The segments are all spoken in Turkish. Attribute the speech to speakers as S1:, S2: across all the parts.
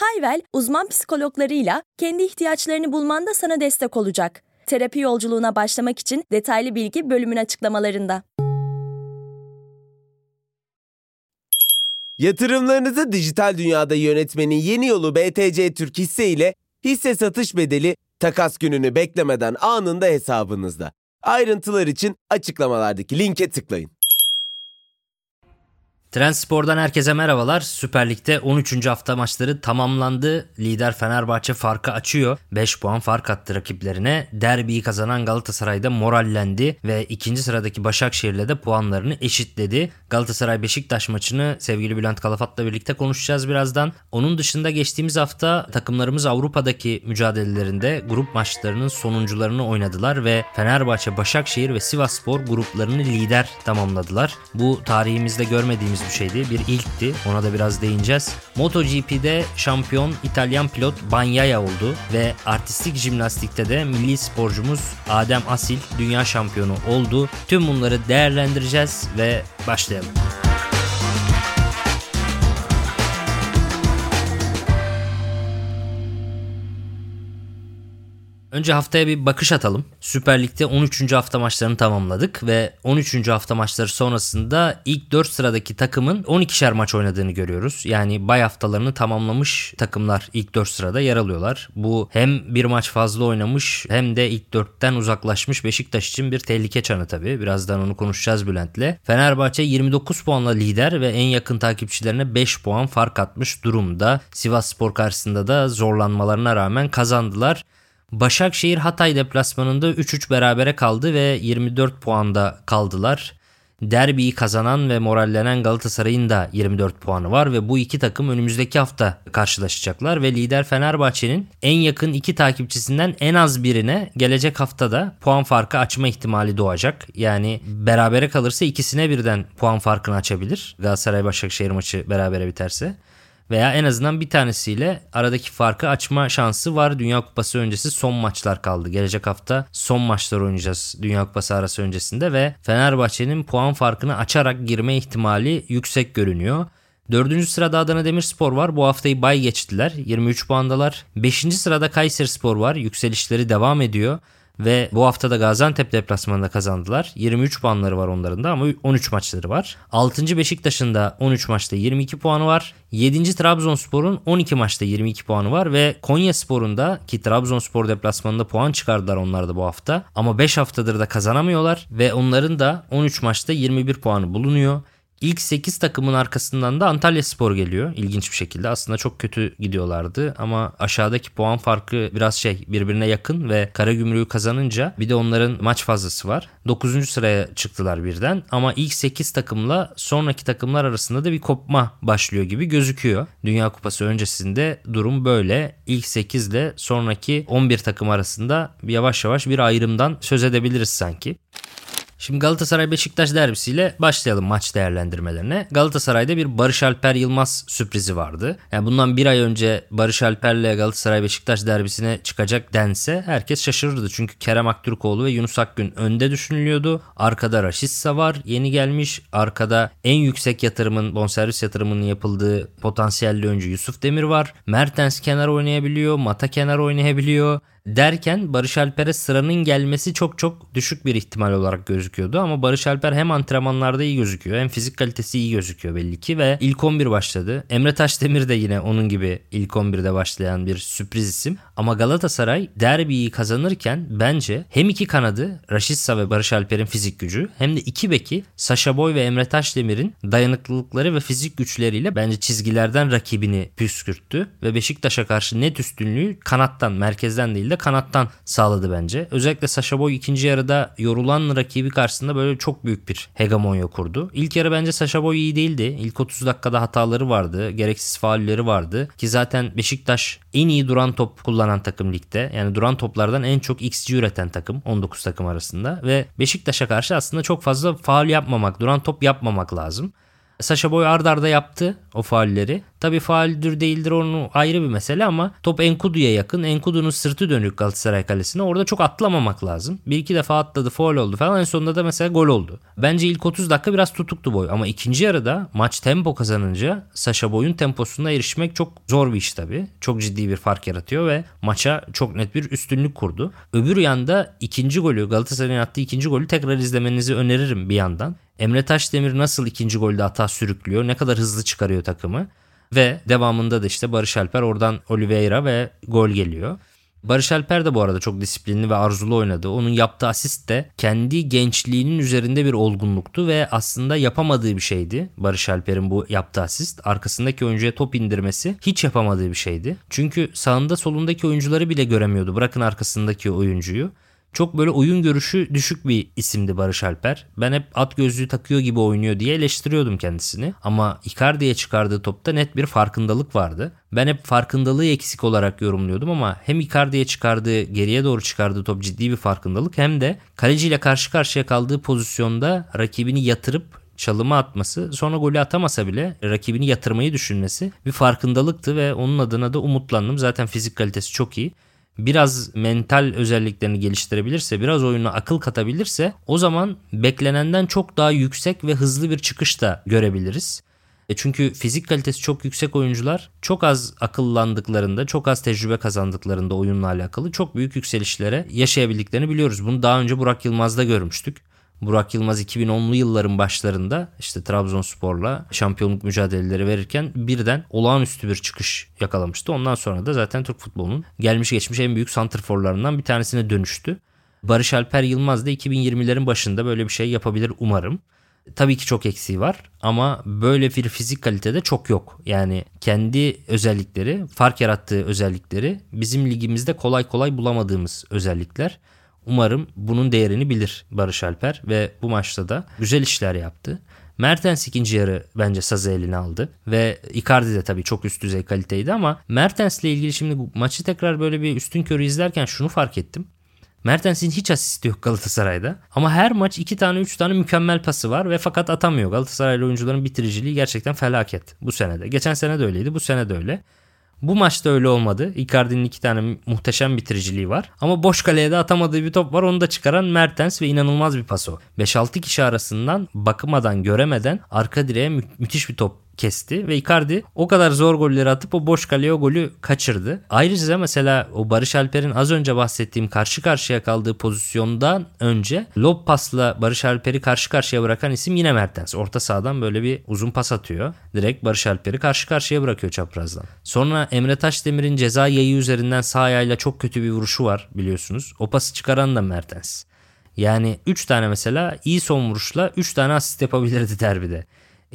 S1: Hayvel, uzman psikologlarıyla kendi ihtiyaçlarını bulmanda sana destek olacak. Terapi yolculuğuna başlamak için detaylı bilgi bölümün açıklamalarında.
S2: Yatırımlarınızı dijital dünyada yönetmenin yeni yolu BTC Türk hisse ile hisse satış bedeli takas gününü beklemeden anında hesabınızda. Ayrıntılar için açıklamalardaki linke tıklayın.
S3: Trendspor'dan herkese merhabalar. Süper Lig'de 13. hafta maçları tamamlandı. Lider Fenerbahçe farkı açıyor. 5 puan fark attı rakiplerine. Derbiyi kazanan Galatasaray'da morallendi ve ikinci sıradaki Başakşehir'le de puanlarını eşitledi. Galatasaray Beşiktaş maçını sevgili Bülent Kalafat'la birlikte konuşacağız birazdan. Onun dışında geçtiğimiz hafta takımlarımız Avrupa'daki mücadelelerinde grup maçlarının sonuncularını oynadılar ve Fenerbahçe, Başakşehir ve Sivasspor gruplarını lider tamamladılar. Bu tarihimizde görmediğimiz bir şeydi. Bir ilkti. Ona da biraz değineceğiz. MotoGP'de şampiyon İtalyan pilot Bagnaia oldu ve artistik jimnastikte de milli sporcumuz Adem Asil dünya şampiyonu oldu. Tüm bunları değerlendireceğiz ve başlayalım. Önce haftaya bir bakış atalım. Süper Lig'de 13. hafta maçlarını tamamladık ve 13. hafta maçları sonrasında ilk 4 sıradaki takımın 12'şer maç oynadığını görüyoruz. Yani bay haftalarını tamamlamış takımlar ilk 4 sırada yer alıyorlar. Bu hem bir maç fazla oynamış hem de ilk 4'ten uzaklaşmış Beşiktaş için bir tehlike çanı tabii. Birazdan onu konuşacağız Bülent'le. Fenerbahçe 29 puanla lider ve en yakın takipçilerine 5 puan fark atmış durumda. Sivas Spor karşısında da zorlanmalarına rağmen kazandılar. Başakşehir Hatay deplasmanında 3-3 berabere kaldı ve 24 puanda kaldılar. Derbiyi kazanan ve morallenen Galatasaray'ın da 24 puanı var ve bu iki takım önümüzdeki hafta karşılaşacaklar ve lider Fenerbahçe'nin en yakın iki takipçisinden en az birine gelecek haftada puan farkı açma ihtimali doğacak. Yani berabere kalırsa ikisine birden puan farkını açabilir. Galatasaray Başakşehir maçı berabere biterse veya en azından bir tanesiyle aradaki farkı açma şansı var. Dünya Kupası öncesi son maçlar kaldı. Gelecek hafta son maçlar oynayacağız Dünya Kupası arası öncesinde ve Fenerbahçe'nin puan farkını açarak girme ihtimali yüksek görünüyor. Dördüncü sırada Adana Demirspor var. Bu haftayı bay geçtiler. 23 puandalar. Beşinci sırada Kayseri Spor var. Yükselişleri devam ediyor. Ve bu hafta da Gaziantep deplasmanında kazandılar. 23 puanları var onların da ama 13 maçları var. 6. Beşiktaş'ın da 13 maçta 22 puanı var. 7. Trabzonspor'un 12 maçta 22 puanı var ve Konya Spor'un da ki Trabzonspor deplasmanında puan çıkardılar onlar da bu hafta. Ama 5 haftadır da kazanamıyorlar ve onların da 13 maçta 21 puanı bulunuyor. İlk 8 takımın arkasından da Antalya Spor geliyor. İlginç bir şekilde. Aslında çok kötü gidiyorlardı ama aşağıdaki puan farkı biraz şey birbirine yakın ve Karagümrük'ü kazanınca bir de onların maç fazlası var. 9. sıraya çıktılar birden ama ilk 8 takımla sonraki takımlar arasında da bir kopma başlıyor gibi gözüküyor. Dünya Kupası öncesinde durum böyle. İlk 8 ile sonraki 11 takım arasında yavaş yavaş bir ayrımdan söz edebiliriz sanki. Şimdi Galatasaray Beşiktaş derbisiyle başlayalım maç değerlendirmelerine. Galatasaray'da bir Barış Alper Yılmaz sürprizi vardı. Yani bundan bir ay önce Barış Alper'le Galatasaray Beşiktaş derbisine çıkacak dense herkes şaşırırdı. Çünkü Kerem Aktürkoğlu ve Yunus Akgün önde düşünülüyordu. Arkada Raşitsa var yeni gelmiş. Arkada en yüksek yatırımın bonservis yatırımının yapıldığı potansiyelli oyuncu Yusuf Demir var. Mertens kenar oynayabiliyor. Mata kenar oynayabiliyor derken Barış Alper'e sıranın gelmesi çok çok düşük bir ihtimal olarak gözüküyordu. Ama Barış Alper hem antrenmanlarda iyi gözüküyor hem fizik kalitesi iyi gözüküyor belli ki ve ilk 11 başladı. Emre Taşdemir de yine onun gibi ilk 11'de başlayan bir sürpriz isim. Ama Galatasaray derbiyi kazanırken bence hem iki kanadı Raşitsa ve Barış Alper'in fizik gücü hem de iki beki Saşa Boy ve Emre Taşdemir'in dayanıklılıkları ve fizik güçleriyle bence çizgilerden rakibini püskürttü ve Beşiktaş'a karşı net üstünlüğü kanattan merkezden değil de kanattan sağladı bence. Özellikle Sasha Boy ikinci yarıda yorulan rakibi karşısında böyle çok büyük bir hegemonya kurdu. İlk yarı bence Sasha Boy iyi değildi. İlk 30 dakikada hataları vardı. Gereksiz faulleri vardı. Ki zaten Beşiktaş en iyi duran top kullanan takım ligde. Yani duran toplardan en çok XG üreten takım 19 takım arasında. Ve Beşiktaş'a karşı aslında çok fazla faul yapmamak, duran top yapmamak lazım. Sasha Boy ard arda yaptı o faulleri. Tabi fauldür değildir onu ayrı bir mesele ama top Enkudu'ya yakın. Enkudu'nun sırtı dönük Galatasaray kalesine. Orada çok atlamamak lazım. Bir iki defa atladı faul oldu falan. En sonunda da mesela gol oldu. Bence ilk 30 dakika biraz tutuktu Boy. Ama ikinci yarıda maç tempo kazanınca Sasha Boy'un temposuna erişmek çok zor bir iş tabi. Çok ciddi bir fark yaratıyor ve maça çok net bir üstünlük kurdu. Öbür yanda ikinci golü Galatasaray'ın attığı ikinci golü tekrar izlemenizi öneririm bir yandan. Emre Taşdemir nasıl ikinci golde hata sürüklüyor, ne kadar hızlı çıkarıyor takımı. Ve devamında da işte Barış Alper oradan Oliveira ve gol geliyor. Barış Alper de bu arada çok disiplinli ve arzulu oynadı. Onun yaptığı asist de kendi gençliğinin üzerinde bir olgunluktu ve aslında yapamadığı bir şeydi. Barış Alper'in bu yaptığı asist. Arkasındaki oyuncuya top indirmesi hiç yapamadığı bir şeydi. Çünkü sağında solundaki oyuncuları bile göremiyordu. Bırakın arkasındaki oyuncuyu. Çok böyle oyun görüşü düşük bir isimdi Barış Alper. Ben hep at gözlüğü takıyor gibi oynuyor diye eleştiriyordum kendisini. Ama Icardi'ye çıkardığı topta net bir farkındalık vardı. Ben hep farkındalığı eksik olarak yorumluyordum ama hem Icardi'ye çıkardığı, geriye doğru çıkardığı top ciddi bir farkındalık hem de kaleciyle karşı karşıya kaldığı pozisyonda rakibini yatırıp çalıma atması sonra golü atamasa bile rakibini yatırmayı düşünmesi bir farkındalıktı ve onun adına da umutlandım. Zaten fizik kalitesi çok iyi biraz mental özelliklerini geliştirebilirse, biraz oyuna akıl katabilirse o zaman beklenenden çok daha yüksek ve hızlı bir çıkış da görebiliriz. E çünkü fizik kalitesi çok yüksek oyuncular çok az akıllandıklarında, çok az tecrübe kazandıklarında oyunla alakalı çok büyük yükselişlere yaşayabildiklerini biliyoruz. Bunu daha önce Burak Yılmaz'da görmüştük. Burak Yılmaz 2010'lu yılların başlarında işte Trabzonspor'la şampiyonluk mücadeleleri verirken birden olağanüstü bir çıkış yakalamıştı. Ondan sonra da zaten Türk futbolunun gelmiş geçmiş en büyük santrforlarından bir tanesine dönüştü. Barış Alper Yılmaz da 2020'lerin başında böyle bir şey yapabilir umarım. Tabii ki çok eksiği var ama böyle bir fizik kalitede çok yok. Yani kendi özellikleri, fark yarattığı özellikleri bizim ligimizde kolay kolay bulamadığımız özellikler. Umarım bunun değerini bilir Barış Alper ve bu maçta da güzel işler yaptı. Mertens ikinci yarı bence sazı eline aldı ve Icardi de tabii çok üst düzey kaliteydi ama Mertens ile ilgili şimdi maçı tekrar böyle bir üstün körü izlerken şunu fark ettim. Mertens'in hiç asisti yok Galatasaray'da. Ama her maç iki tane üç tane mükemmel pası var ve fakat atamıyor. Galatasaraylı oyuncuların bitiriciliği gerçekten felaket bu senede. Geçen sene de öyleydi bu sene de öyle. Bu maçta öyle olmadı. Icardi'nin iki tane muhteşem bitiriciliği var. Ama boş kaleye de atamadığı bir top var. Onu da çıkaran Mertens ve inanılmaz bir paso. 5-6 kişi arasından bakımadan göremeden arka direğe mü- müthiş bir top kesti ve Icardi o kadar zor golleri atıp o boş kaleye o golü kaçırdı. Ayrıca mesela o Barış Alper'in az önce bahsettiğim karşı karşıya kaldığı pozisyondan önce lob pasla Barış Alper'i karşı karşıya bırakan isim yine Mertens. Orta sahadan böyle bir uzun pas atıyor. Direkt Barış Alper'i karşı karşıya bırakıyor çaprazdan. Sonra Emre Taşdemir'in ceza yayı üzerinden sağ ayağıyla çok kötü bir vuruşu var biliyorsunuz. O pası çıkaran da Mertens. Yani 3 tane mesela iyi son vuruşla 3 tane asist yapabilirdi derbide.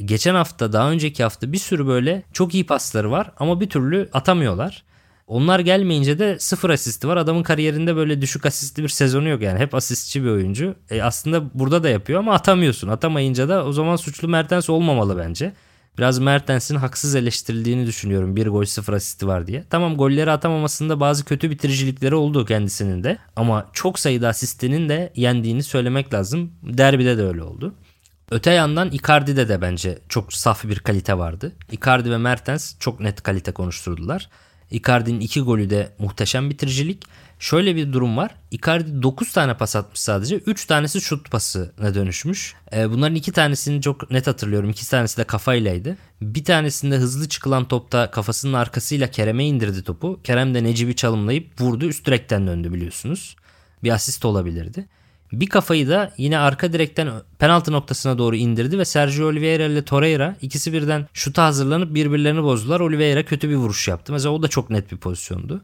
S3: Geçen hafta daha önceki hafta bir sürü böyle çok iyi pasları var ama bir türlü atamıyorlar. Onlar gelmeyince de sıfır asisti var. Adamın kariyerinde böyle düşük asistli bir sezonu yok yani. Hep asistçi bir oyuncu. E aslında burada da yapıyor ama atamıyorsun. Atamayınca da o zaman suçlu Mertens olmamalı bence. Biraz Mertens'in haksız eleştirildiğini düşünüyorum. Bir gol sıfır asisti var diye. Tamam golleri atamamasında bazı kötü bitiricilikleri oldu kendisinin de. Ama çok sayıda asistinin de yendiğini söylemek lazım. Derbide de öyle oldu. Öte yandan Icardi'de de bence çok saf bir kalite vardı. Icardi ve Mertens çok net kalite konuşturdular. Icardi'nin iki golü de muhteşem bitiricilik. Şöyle bir durum var. Icardi 9 tane pas atmış sadece. 3 tanesi şut pasına dönüşmüş. Ee, bunların iki tanesini çok net hatırlıyorum. İki tanesi de kafaylaydı. Bir tanesinde hızlı çıkılan topta kafasının arkasıyla Kerem'e indirdi topu. Kerem de Necip'i çalımlayıp vurdu. Üst direkten döndü biliyorsunuz. Bir asist olabilirdi. Bir kafayı da yine arka direkten penaltı noktasına doğru indirdi ve Sergio Oliveira ile Torreira ikisi birden şuta hazırlanıp birbirlerini bozdular. Oliveira kötü bir vuruş yaptı. Mesela o da çok net bir pozisyondu.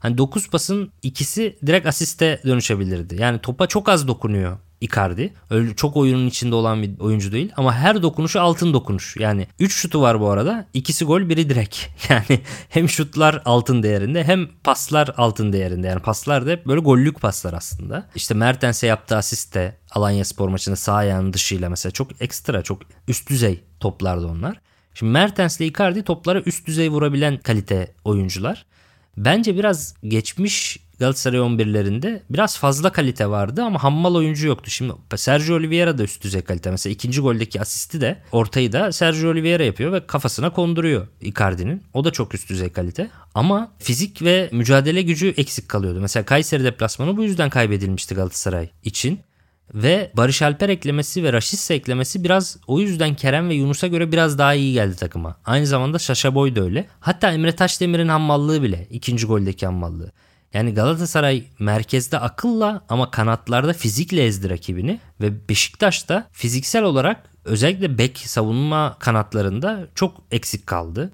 S3: Hani 9 pasın ikisi direkt asiste dönüşebilirdi. Yani topa çok az dokunuyor Icardi. Öyle çok oyunun içinde olan bir oyuncu değil ama her dokunuşu altın dokunuş. Yani 3 şutu var bu arada. İkisi gol, biri direk. Yani hem şutlar altın değerinde hem paslar altın değerinde. Yani paslar da hep böyle gollük paslar aslında. İşte Mertens'e yaptığı asist de Alanya Spor maçında sağ ayağının dışıyla mesela çok ekstra, çok üst düzey toplardı onlar. Şimdi Mertens ile Icardi toplara üst düzey vurabilen kalite oyuncular. Bence biraz geçmiş Galatasaray 11'lerinde biraz fazla kalite vardı ama hammal oyuncu yoktu. Şimdi Sergio Oliveira da üst düzey kalite. Mesela ikinci goldeki asisti de ortayı da Sergio Oliveira yapıyor ve kafasına konduruyor Icardi'nin. O da çok üst düzey kalite. Ama fizik ve mücadele gücü eksik kalıyordu. Mesela Kayseri deplasmanı bu yüzden kaybedilmişti Galatasaray için. Ve Barış Alper eklemesi ve Raşitse eklemesi biraz o yüzden Kerem ve Yunus'a göre biraz daha iyi geldi takıma. Aynı zamanda Şaşa Boy da öyle. Hatta Emre Taşdemir'in hammallığı bile. ikinci goldeki hammallığı. Yani Galatasaray merkezde akılla ama kanatlarda fizikle ezdi rakibini ve Beşiktaş da fiziksel olarak özellikle bek savunma kanatlarında çok eksik kaldı.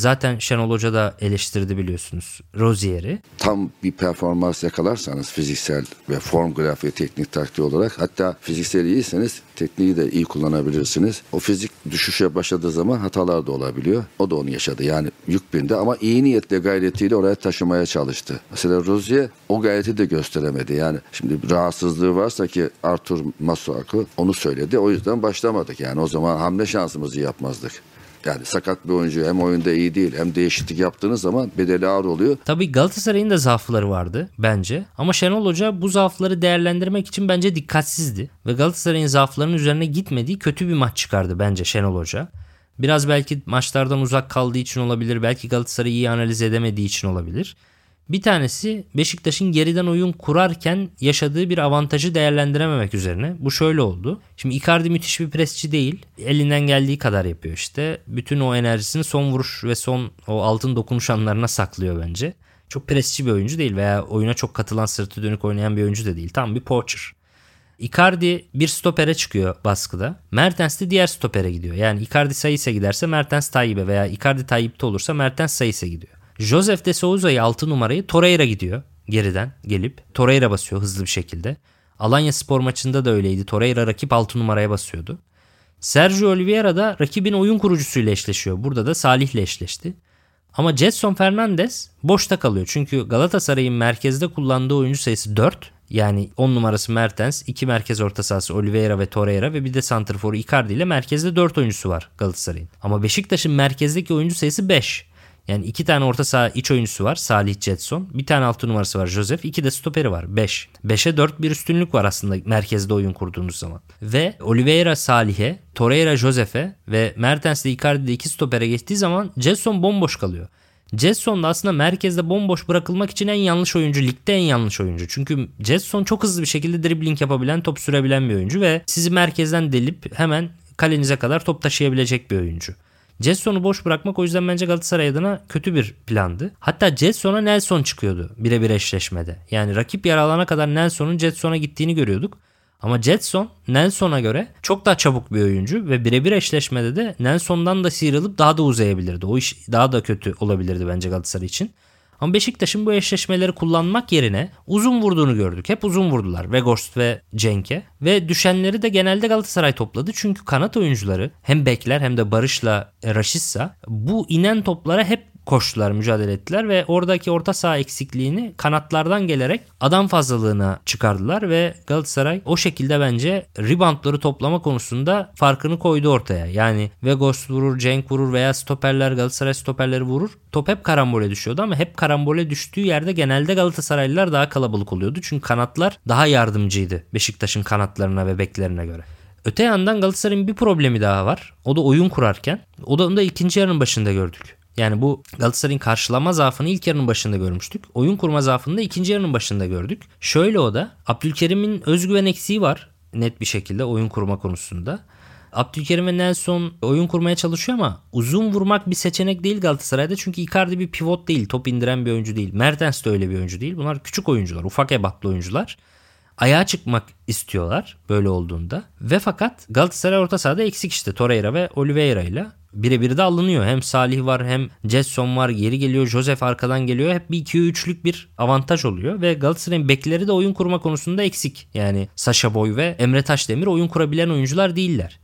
S3: Zaten Şenol Hoca da eleştirdi biliyorsunuz Rozier'i.
S4: Tam bir performans yakalarsanız fiziksel ve form grafiği teknik taktiği olarak hatta fiziksel iyiyseniz tekniği de iyi kullanabilirsiniz. O fizik düşüşe başladığı zaman hatalar da olabiliyor. O da onu yaşadı. Yani yük bindi ama iyi niyetle gayretiyle oraya taşımaya çalıştı. Mesela Rozier o gayreti de gösteremedi. Yani şimdi rahatsızlığı varsa ki Artur Masuaku onu söyledi. O yüzden başlamadık. Yani o zaman hamle şansımızı yapmazdık. Yani sakat bir oyuncu hem oyunda iyi değil hem değişiklik yaptığınız zaman bedeli ağır oluyor.
S3: Tabii Galatasaray'ın da zaafları vardı bence. Ama Şenol Hoca bu zaafları değerlendirmek için bence dikkatsizdi. Ve Galatasaray'ın zaaflarının üzerine gitmediği kötü bir maç çıkardı bence Şenol Hoca. Biraz belki maçlardan uzak kaldığı için olabilir. Belki Galatasaray'ı iyi analiz edemediği için olabilir. Bir tanesi Beşiktaş'ın geriden oyun kurarken yaşadığı bir avantajı değerlendirememek üzerine. Bu şöyle oldu. Şimdi Icardi müthiş bir presçi değil. Elinden geldiği kadar yapıyor işte. Bütün o enerjisini son vuruş ve son o altın dokunuş anlarına saklıyor bence. Çok presçi bir oyuncu değil veya oyuna çok katılan sırtı dönük oynayan bir oyuncu da değil. Tam bir poacher. Icardi bir stopere çıkıyor baskıda. Mertens de diğer stopere gidiyor. Yani Icardi Sayıs'a giderse Mertens Tayyip'e veya Icardi Tayyip'te olursa Mertens Sayıs'a gidiyor. Joseph de Souza'yı 6 numarayı Torreira gidiyor geriden gelip. Torreira basıyor hızlı bir şekilde. Alanya spor maçında da öyleydi. Torreira rakip 6 numaraya basıyordu. Sergio Oliveira da rakibin oyun kurucusuyla eşleşiyor. Burada da Salih'le eşleşti. Ama Jetson Fernandez boşta kalıyor. Çünkü Galatasaray'ın merkezde kullandığı oyuncu sayısı 4. Yani 10 numarası Mertens, 2 merkez orta sahası Oliveira ve Torreira ve bir de santrforu Icardi ile merkezde 4 oyuncusu var Galatasaray'ın. Ama Beşiktaş'ın merkezdeki oyuncu sayısı 5. Yani iki tane orta saha iç oyuncusu var. Salih Jetson. Bir tane altı numarası var Joseph. iki de stoperi var. 5. 5'e 4 bir üstünlük var aslında merkezde oyun kurduğunuz zaman. Ve Oliveira Salih'e, Torreira Joseph'e ve Mertens de Icardi'de iki stopere geçtiği zaman Jetson bomboş kalıyor. Jetson da aslında merkezde bomboş bırakılmak için en yanlış oyuncu. Ligde en yanlış oyuncu. Çünkü Jetson çok hızlı bir şekilde dribbling yapabilen, top sürebilen bir oyuncu ve sizi merkezden delip hemen kalenize kadar top taşıyabilecek bir oyuncu. Jetson'u boş bırakmak o yüzden bence Galatasaray adına kötü bir plandı. Hatta Jetson'a Nelson çıkıyordu birebir eşleşmede. Yani rakip yer alana kadar Nelson'un Jetson'a gittiğini görüyorduk. Ama Jetson Nelson'a göre çok daha çabuk bir oyuncu ve birebir eşleşmede de Nelson'dan da sıyrılıp daha da uzayabilirdi. O iş daha da kötü olabilirdi bence Galatasaray için. Ama Beşiktaş'ın bu eşleşmeleri kullanmak yerine uzun vurduğunu gördük. Hep uzun vurdular Weghorst ve Cenk'e. Ve düşenleri de genelde Galatasaray topladı. Çünkü kanat oyuncuları hem Bekler hem de Barış'la Raşitsa bu inen toplara hep koştular, mücadele ettiler ve oradaki orta saha eksikliğini kanatlardan gelerek adam fazlalığına çıkardılar ve Galatasaray o şekilde bence reboundları toplama konusunda farkını koydu ortaya. Yani Vegos vurur, Cenk vurur veya stoperler Galatasaray stoperleri vurur. Top hep karambole düşüyordu ama hep karambole düştüğü yerde genelde Galatasaraylılar daha kalabalık oluyordu. Çünkü kanatlar daha yardımcıydı Beşiktaş'ın kanatlarına ve beklerine göre. Öte yandan Galatasaray'ın bir problemi daha var. O da oyun kurarken. O da onu da ikinci yarının başında gördük. Yani bu Galatasaray'ın karşılama zaafını ilk yarının başında görmüştük. Oyun kurma zaafını da ikinci yarının başında gördük. Şöyle o da Abdülkerim'in özgüven eksiği var net bir şekilde oyun kurma konusunda. Abdülkerim ve Nelson oyun kurmaya çalışıyor ama uzun vurmak bir seçenek değil Galatasaray'da. Çünkü Icardi bir pivot değil, top indiren bir oyuncu değil. Mertens de öyle bir oyuncu değil. Bunlar küçük oyuncular, ufak ebatlı oyuncular. Ayağa çıkmak istiyorlar böyle olduğunda. Ve fakat Galatasaray orta sahada eksik işte Torreira ve Oliveira ile birebir de alınıyor. Hem Salih var hem Jetson var. Geri geliyor. Joseph arkadan geliyor. Hep bir 2-3'lük bir avantaj oluyor. Ve Galatasaray'ın bekleri de oyun kurma konusunda eksik. Yani Sasha Boy ve Emre Taşdemir oyun kurabilen oyuncular değiller.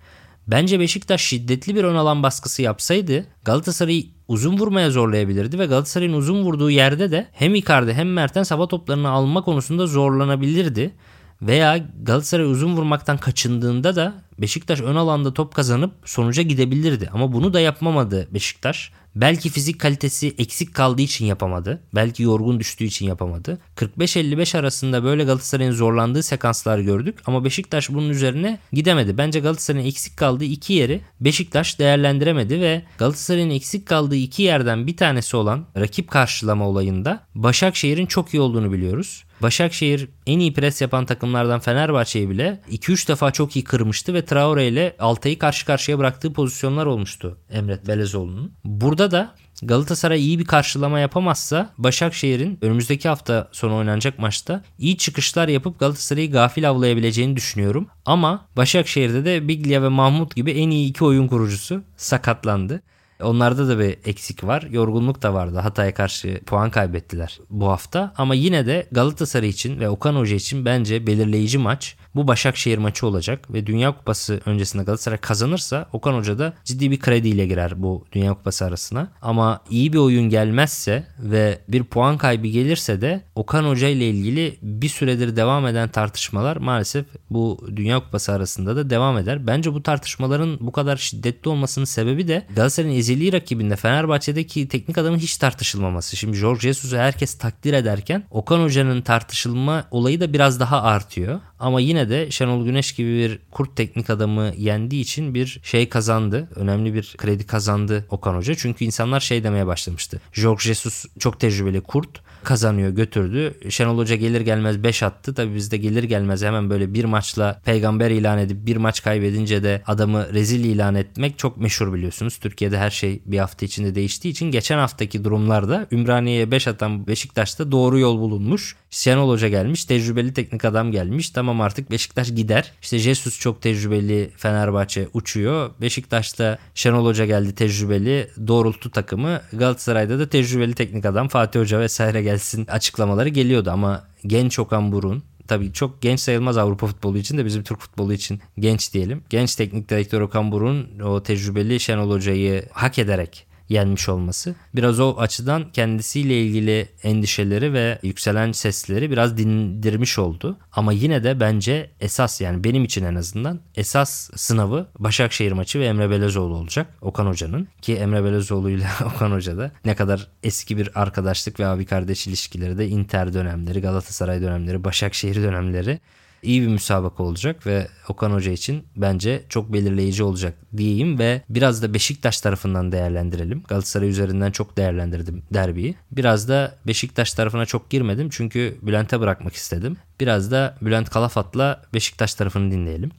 S3: Bence Beşiktaş şiddetli bir ön alan baskısı yapsaydı Galatasaray'ı uzun vurmaya zorlayabilirdi ve Galatasaray'ın uzun vurduğu yerde de hem Icardi hem Mertens hava toplarını alma konusunda zorlanabilirdi. Veya Galatasaray uzun vurmaktan kaçındığında da Beşiktaş ön alanda top kazanıp sonuca gidebilirdi. Ama bunu da yapmamadı Beşiktaş. Belki fizik kalitesi eksik kaldığı için yapamadı. Belki yorgun düştüğü için yapamadı. 45-55 arasında böyle Galatasaray'ın zorlandığı sekanslar gördük. Ama Beşiktaş bunun üzerine gidemedi. Bence Galatasaray'ın eksik kaldığı iki yeri Beşiktaş değerlendiremedi ve Galatasaray'ın eksik kaldığı iki yerden bir tanesi olan rakip karşılama olayında Başakşehir'in çok iyi olduğunu biliyoruz. Başakşehir en iyi pres yapan takımlardan Fenerbahçe'yi bile 2-3 defa çok iyi kırmıştı ve Traore ile Altay'ı karşı karşıya bıraktığı pozisyonlar olmuştu Emret Belezoğlu'nun. Burada da Galatasaray iyi bir karşılama yapamazsa Başakşehir'in önümüzdeki hafta sonu oynanacak maçta iyi çıkışlar yapıp Galatasaray'ı gafil avlayabileceğini düşünüyorum. Ama Başakşehir'de de Biglia ve Mahmut gibi en iyi iki oyun kurucusu sakatlandı. Onlarda da bir eksik var. Yorgunluk da vardı. Hatay'a karşı puan kaybettiler bu hafta. Ama yine de Galatasaray için ve Okan Hoca için bence belirleyici maç bu Başakşehir maçı olacak ve Dünya Kupası öncesinde Galatasaray kazanırsa Okan Hoca da ciddi bir krediyle girer bu Dünya Kupası arasına. Ama iyi bir oyun gelmezse ve bir puan kaybı gelirse de Okan Hoca ile ilgili bir süredir devam eden tartışmalar maalesef bu Dünya Kupası arasında da devam eder. Bence bu tartışmaların bu kadar şiddetli olmasının sebebi de Galatasaray'ın ezeli rakibinde Fenerbahçe'deki teknik adamın hiç tartışılmaması. Şimdi Jorge Jesus'u herkes takdir ederken Okan Hoca'nın tartışılma olayı da biraz daha artıyor. Ama yine de Şenol Güneş gibi bir kurt teknik adamı yendiği için bir şey kazandı. Önemli bir kredi kazandı Okan Hoca. Çünkü insanlar şey demeye başlamıştı. Jorge Jesus çok tecrübeli kurt kazanıyor götürdü. Şenol Hoca gelir gelmez 5 attı. Tabi bizde gelir gelmez hemen böyle bir maçla peygamber ilan edip bir maç kaybedince de adamı rezil ilan etmek çok meşhur biliyorsunuz. Türkiye'de her şey bir hafta içinde değiştiği için geçen haftaki durumlarda Ümraniye'ye 5 atan Beşiktaş'ta doğru yol bulunmuş. Şenol Hoca gelmiş. Tecrübeli teknik adam gelmiş. Tamam artık Beşiktaş gider. İşte Jesus çok tecrübeli Fenerbahçe uçuyor. Beşiktaş'ta Şenol Hoca geldi tecrübeli doğrultu takımı. Galatasaray'da da tecrübeli teknik adam Fatih Hoca vesaire gelsin açıklamaları geliyordu ama genç Okan Burun tabii çok genç sayılmaz Avrupa futbolu için de bizim Türk futbolu için genç diyelim. Genç teknik direktör Okan Burun o tecrübeli Şenol Hoca'yı hak ederek yenmiş olması. Biraz o açıdan kendisiyle ilgili endişeleri ve yükselen sesleri biraz dindirmiş oldu. Ama yine de bence esas yani benim için en azından esas sınavı Başakşehir maçı ve Emre Belezoğlu olacak Okan Hoca'nın. Ki Emre Belezoğlu ile Okan Hoca da ne kadar eski bir arkadaşlık ve abi kardeş ilişkileri de Inter dönemleri, Galatasaray dönemleri, Başakşehir dönemleri iyi bir müsabaka olacak ve Okan Hoca için bence çok belirleyici olacak diyeyim ve biraz da Beşiktaş tarafından değerlendirelim. Galatasaray üzerinden çok değerlendirdim derbiyi. Biraz da Beşiktaş tarafına çok girmedim çünkü Bülent'e bırakmak istedim. Biraz da Bülent Kalafat'la Beşiktaş tarafını dinleyelim.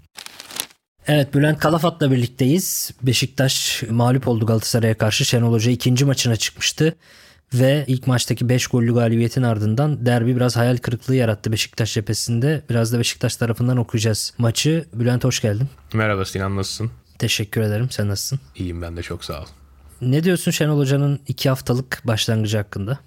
S3: Evet Bülent Kalafat'la birlikteyiz. Beşiktaş mağlup oldu Galatasaray'a karşı. Şenol Hoca ikinci maçına çıkmıştı. Ve ilk maçtaki 5 gollü galibiyetin ardından derbi biraz hayal kırıklığı yarattı Beşiktaş cephesinde. Biraz da Beşiktaş tarafından okuyacağız maçı. Bülent hoş geldin.
S5: Merhaba Sinan nasılsın?
S3: Teşekkür ederim. Sen nasılsın?
S5: İyiyim ben de çok sağ ol.
S3: Ne diyorsun Şenol Hoca'nın 2 haftalık başlangıcı hakkında?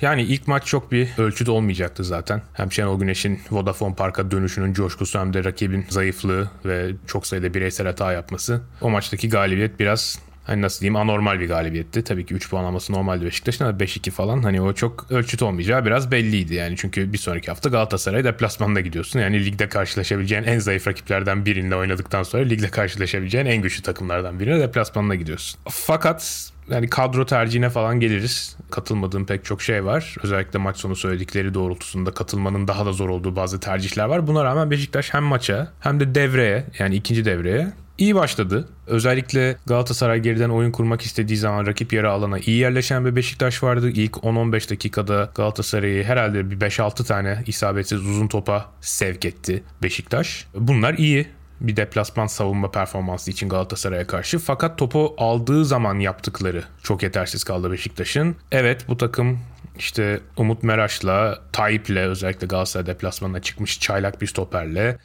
S5: Yani ilk maç çok bir ölçüde olmayacaktı zaten. Hem Şenol Güneş'in Vodafone Park'a dönüşünün coşkusu hem de rakibin zayıflığı ve çok sayıda bireysel hata yapması. O maçtaki galibiyet biraz hani nasıl diyeyim anormal bir galibiyetti. Tabii ki 3 puan alması normaldi Beşiktaş'ın ama 5-2 falan hani o çok ölçüt olmayacağı biraz belliydi. Yani çünkü bir sonraki hafta Galatasaray deplasmanda gidiyorsun. Yani ligde karşılaşabileceğin en zayıf rakiplerden biriyle oynadıktan sonra ligde karşılaşabileceğin en güçlü takımlardan birine deplasmanda gidiyorsun. Fakat yani kadro tercihine falan geliriz. Katılmadığım pek çok şey var. Özellikle maç sonu söyledikleri doğrultusunda katılmanın daha da zor olduğu bazı tercihler var. Buna rağmen Beşiktaş hem maça hem de devreye yani ikinci devreye iyi başladı. Özellikle Galatasaray geriden oyun kurmak istediği zaman rakip yarı alana iyi yerleşen bir Beşiktaş vardı. İlk 10-15 dakikada Galatasaray'ı herhalde bir 5-6 tane isabetsiz uzun topa sevk etti Beşiktaş. Bunlar iyi bir deplasman savunma performansı için Galatasaray'a karşı. Fakat topu aldığı zaman yaptıkları çok yetersiz kaldı Beşiktaş'ın. Evet bu takım işte Umut Meraş'la, Tayyip'le özellikle Galatasaray deplasmanına çıkmış çaylak bir stoperle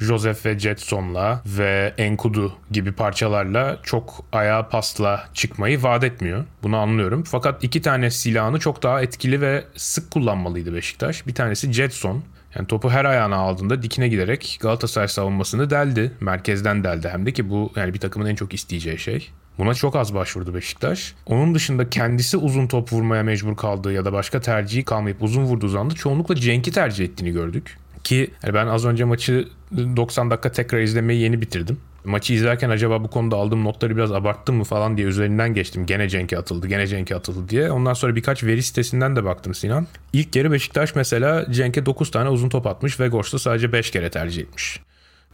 S5: Joseph ve Jetson'la ve Enkudu gibi parçalarla çok ayağa pasla çıkmayı vaat etmiyor. Bunu anlıyorum. Fakat iki tane silahını çok daha etkili ve sık kullanmalıydı Beşiktaş. Bir tanesi Jetson. Yani topu her ayağına aldığında dikine giderek Galatasaray savunmasını deldi. Merkezden deldi hem de ki bu yani bir takımın en çok isteyeceği şey. Buna çok az başvurdu Beşiktaş. Onun dışında kendisi uzun top vurmaya mecbur kaldığı ya da başka tercihi kalmayıp uzun vurduğu zaman da çoğunlukla Cenk'i tercih ettiğini gördük. Ki yani ben az önce maçı 90 dakika tekrar izlemeyi yeni bitirdim. Maçı izlerken acaba bu konuda aldığım notları biraz abarttım mı falan diye üzerinden geçtim. Gene Cenk'e atıldı, gene Cenk'e atıldı diye. Ondan sonra birkaç veri sitesinden de baktım Sinan. İlk yarı Beşiktaş mesela Cenk'e 9 tane uzun top atmış ve Gors'ta sadece 5 kere tercih etmiş.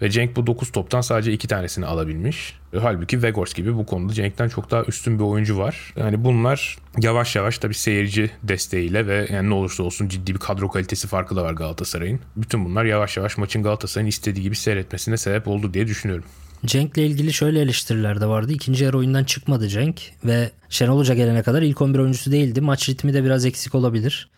S5: Ve Cenk bu 9 toptan sadece 2 tanesini alabilmiş. Halbuki Vegors gibi bu konuda Cenk'ten çok daha üstün bir oyuncu var. Yani bunlar yavaş yavaş tabii seyirci desteğiyle ve yani ne olursa olsun ciddi bir kadro kalitesi farkı da var Galatasaray'ın. Bütün bunlar yavaş yavaş maçın Galatasaray'ın istediği gibi seyretmesine sebep oldu diye düşünüyorum.
S3: Cenk'le ilgili şöyle eleştiriler de vardı. İkinci yarı oyundan çıkmadı Cenk ve Şenol Hoca gelene kadar ilk 11 oyuncusu değildi. Maç ritmi de biraz eksik olabilir.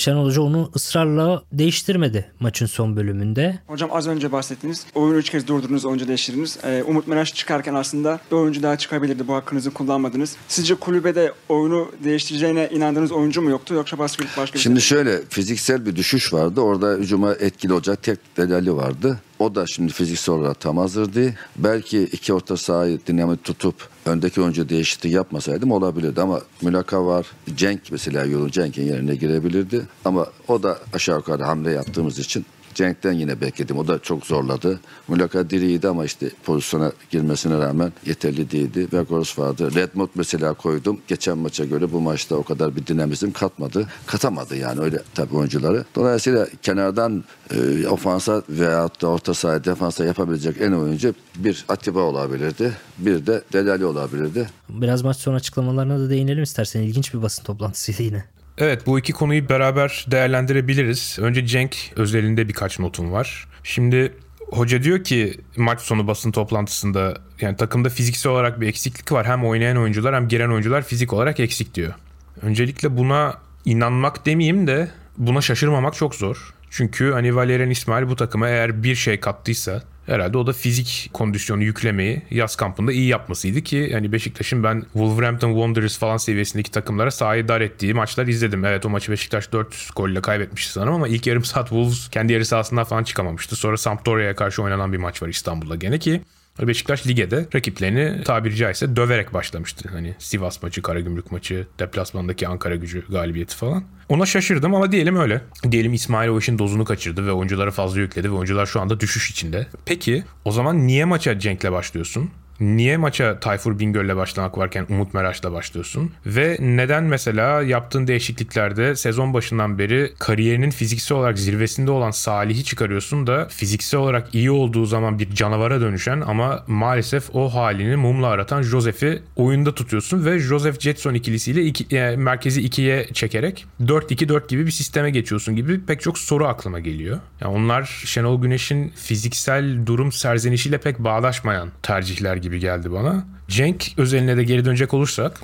S3: Şenol Hoca onu ısrarla değiştirmedi maçın son bölümünde.
S6: Hocam az önce bahsettiniz. Oyunu üç kez durdurdunuz, oyuncu değiştirdiniz. Ee, Umut Meraş çıkarken aslında bir oyuncu daha çıkabilirdi. Bu hakkınızı kullanmadınız. Sizce kulübede oyunu değiştireceğine inandığınız oyuncu mu yoktu yoksa başka, başka bir
S4: Şimdi
S6: şey?
S4: şöyle fiziksel bir düşüş vardı. Orada hücuma etkili olacak tek delali vardı. O da şimdi fiziksel olarak tam hazır değil. Belki iki orta sahayı dinamik tutup öndeki oyuncu değişikliği yapmasaydım olabilirdi ama Mülaka var. Cenk mesela yolun Cenk'in yerine girebilirdi. Ama o da aşağı yukarı hamle yaptığımız için Cenk'ten yine bekledim. O da çok zorladı. Mülaka diriydi ama işte pozisyona girmesine rağmen yeterli değildi. Vegors vardı. Redmond mesela koydum. Geçen maça göre bu maçta o kadar bir dinamizm katmadı. Katamadı yani öyle tabii oyuncuları. Dolayısıyla kenardan e, ofansa veyahut da orta sahaya defansa yapabilecek en oyuncu bir Atiba olabilirdi. Bir de Delali olabilirdi.
S3: Biraz maç sonu açıklamalarına da değinelim istersen. İlginç bir basın toplantısıydı yine.
S5: Evet bu iki konuyu beraber değerlendirebiliriz. Önce Cenk özelinde birkaç notum var. Şimdi hoca diyor ki maç sonu basın toplantısında yani takımda fiziksel olarak bir eksiklik var. Hem oynayan oyuncular hem giren oyuncular fizik olarak eksik diyor. Öncelikle buna inanmak demeyeyim de buna şaşırmamak çok zor. Çünkü hani Valerian İsmail bu takıma eğer bir şey kattıysa herhalde o da fizik kondisyonu yüklemeyi yaz kampında iyi yapmasıydı ki yani Beşiktaş'ın ben Wolverhampton Wanderers falan seviyesindeki takımlara sahayı dar ettiği maçlar izledim. Evet o maçı Beşiktaş 4 golle kaybetmişti sanırım ama ilk yarım saat Wolves kendi yarı sahasından falan çıkamamıştı. Sonra Sampdoria'ya karşı oynanan bir maç var İstanbul'da gene ki Beşiktaş ligede rakiplerini tabiri caizse döverek başlamıştı. Hani Sivas maçı, Karagümrük maçı, deplasmandaki Ankara gücü galibiyeti falan. Ona şaşırdım ama diyelim öyle. Diyelim İsmail o dozunu kaçırdı ve oyuncuları fazla yükledi ve oyuncular şu anda düşüş içinde. Peki o zaman niye maça Cenk'le başlıyorsun? Niye maça Tayfur Bingöl'le başlamak varken Umut Meraş'la başlıyorsun? Ve neden mesela yaptığın değişikliklerde sezon başından beri kariyerinin fiziksel olarak zirvesinde olan Salih'i çıkarıyorsun da fiziksel olarak iyi olduğu zaman bir canavara dönüşen ama maalesef o halini mumla aratan Josef'i oyunda tutuyorsun ve Joseph Jetson ikilisiyle iki, yani merkezi ikiye çekerek 4-2-4 gibi bir sisteme geçiyorsun gibi pek çok soru aklıma geliyor. Yani onlar Şenol Güneş'in fiziksel durum serzenişiyle pek bağdaşmayan tercihler gibi gibi geldi bana. Cenk özeline de geri dönecek olursak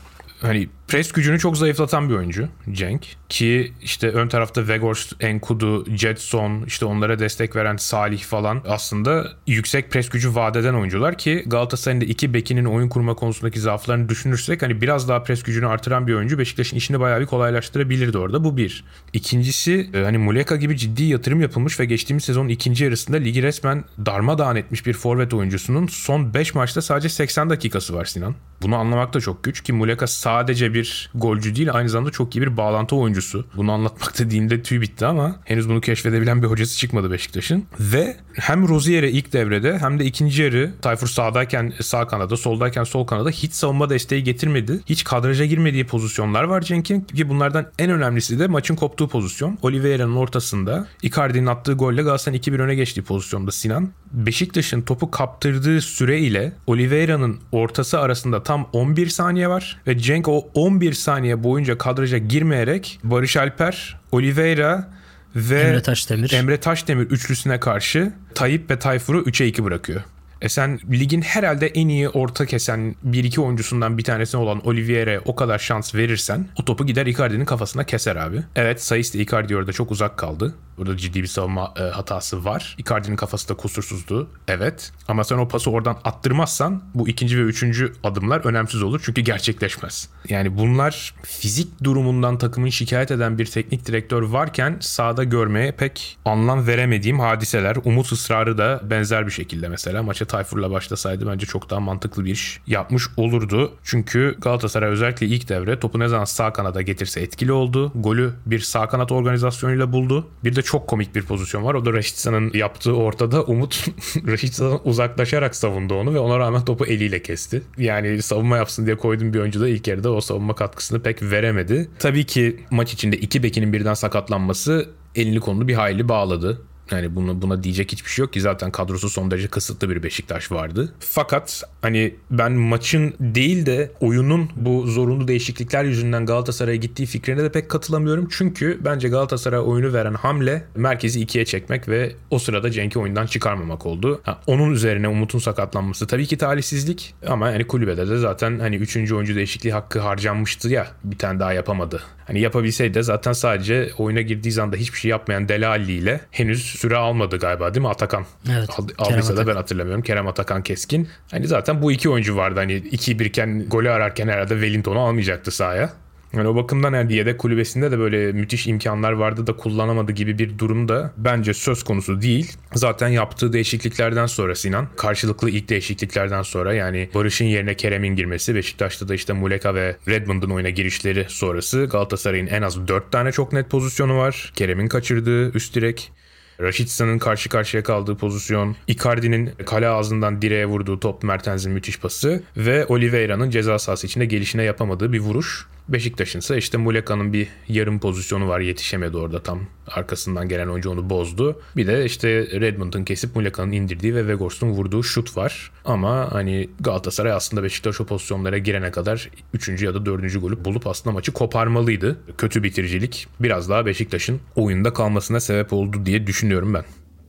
S5: hani pres gücünü çok zayıflatan bir oyuncu Cenk. Ki işte ön tarafta Vegors, Enkudu, Jetson işte onlara destek veren Salih falan aslında yüksek pres gücü vadeden oyuncular ki Galatasaray'ın da iki bekinin oyun kurma konusundaki zaaflarını düşünürsek hani biraz daha pres gücünü artıran bir oyuncu Beşiktaş'ın işini bayağı bir kolaylaştırabilirdi orada. Bu bir. İkincisi hani Muleka gibi ciddi yatırım yapılmış ve geçtiğimiz sezonun ikinci yarısında ligi resmen darmadağın etmiş bir forvet oyuncusunun son 5 maçta sadece 80 dakikası var Sinan. Bunu anlamak da çok güç ki Muleka sadece bir golcü değil aynı zamanda çok iyi bir bağlantı oyuncusu. Bunu anlatmak dediğimde tüy bitti ama henüz bunu keşfedebilen bir hocası çıkmadı Beşiktaş'ın. Ve hem Rozier'e ilk devrede hem de ikinci yarı Tayfur sağdayken sağ kanada soldayken sol kanada hiç savunma desteği getirmedi. Hiç kadraja girmediği pozisyonlar var Cenk'in ki bunlardan en önemlisi de maçın koptuğu pozisyon. Oliveira'nın ortasında Icardi'nin attığı golle Galatasaray'ın 2-1 öne geçtiği pozisyonda Sinan. Beşiktaş'ın topu kaptırdığı süre ile Oliveira'nın ortası arasında tam 11 saniye var ve Cenk o 11 saniye boyunca kadraja girmeyerek Barış Alper, Oliveira ve
S3: Emre Taşdemir.
S5: Emre Taşdemir üçlüsüne karşı Tayyip ve Tayfur'u 3'e 2 bırakıyor. E sen ligin herhalde en iyi orta kesen 1-2 oyuncusundan bir tanesi olan Olivier'e o kadar şans verirsen o topu gider Icardi'nin kafasına keser abi. Evet Sayıs da Icardi orada çok uzak kaldı. Burada ciddi bir savunma e, hatası var. Icardi'nin kafası da kusursuzdu. Evet. Ama sen o pası oradan attırmazsan bu ikinci ve üçüncü adımlar önemsiz olur. Çünkü gerçekleşmez. Yani bunlar fizik durumundan takımın şikayet eden bir teknik direktör varken sahada görmeye pek anlam veremediğim hadiseler. Umut ısrarı da benzer bir şekilde mesela. Maça Tayfur'la başlasaydı bence çok daha mantıklı bir iş yapmış olurdu. Çünkü Galatasaray özellikle ilk devre topu ne zaman sağ kanada getirse etkili oldu. Golü bir sağ kanat organizasyonuyla buldu. Bir de çok komik bir pozisyon var. O da Raşitsa'nın yaptığı ortada Umut Raşitsa'dan uzaklaşarak savundu onu ve ona rağmen topu eliyle kesti. Yani savunma yapsın diye koyduğum bir oyuncu da ilk yarıda o savunma katkısını pek veremedi. Tabii ki maç içinde iki bekinin birden sakatlanması elini kolunu bir hayli bağladı. Yani buna, buna diyecek hiçbir şey yok ki zaten kadrosu son derece kısıtlı bir Beşiktaş vardı. Fakat hani ben maçın değil de oyunun bu zorunlu değişiklikler yüzünden Galatasaray'a gittiği fikrine de pek katılamıyorum. Çünkü bence Galatasaray oyunu veren hamle merkezi ikiye çekmek ve o sırada Cenk'i oyundan çıkarmamak oldu. Ha, onun üzerine Umut'un sakatlanması tabii ki talihsizlik ama yani kulübede de zaten hani 3. oyuncu değişikliği hakkı harcanmıştı ya bir tane daha yapamadı. Hani yapabilseydi zaten sadece oyuna girdiği zanda hiçbir şey yapmayan Delali ile henüz süre almadı galiba değil mi Atakan?
S3: Evet.
S5: Aldı, aldıysa da ben hatırlamıyorum. Kerem Atakan Keskin. Hani zaten bu iki oyuncu vardı. Hani 2 birken golü ararken herhalde Wellington'u almayacaktı sahaya. Yani o bakımdan yani yedek kulübesinde de böyle müthiş imkanlar vardı da kullanamadı gibi bir durum da bence söz konusu değil. Zaten yaptığı değişikliklerden sonra Sinan, karşılıklı ilk değişikliklerden sonra yani Barış'ın yerine Kerem'in girmesi, Beşiktaş'ta da işte Muleka ve Redmond'un oyuna girişleri sonrası Galatasaray'ın en az 4 tane çok net pozisyonu var. Kerem'in kaçırdığı üst direk, Raşitsa'nın karşı karşıya kaldığı pozisyon, Icardi'nin kale ağzından direğe vurduğu top Mertens'in müthiş pası ve Oliveira'nın ceza sahası içinde gelişine yapamadığı bir vuruş. Beşiktaş'ın ise işte Muleka'nın bir yarım pozisyonu var yetişemedi orada tam arkasından gelen oyuncu onu bozdu. Bir de işte Redmond'un kesip Muleka'nın indirdiği ve Vegors'un vurduğu şut var. Ama hani Galatasaray aslında Beşiktaş o pozisyonlara girene kadar 3. ya da 4. golü bulup aslında maçı koparmalıydı. Kötü bitiricilik biraz daha Beşiktaş'ın oyunda kalmasına sebep oldu diye düşünüyorum ben.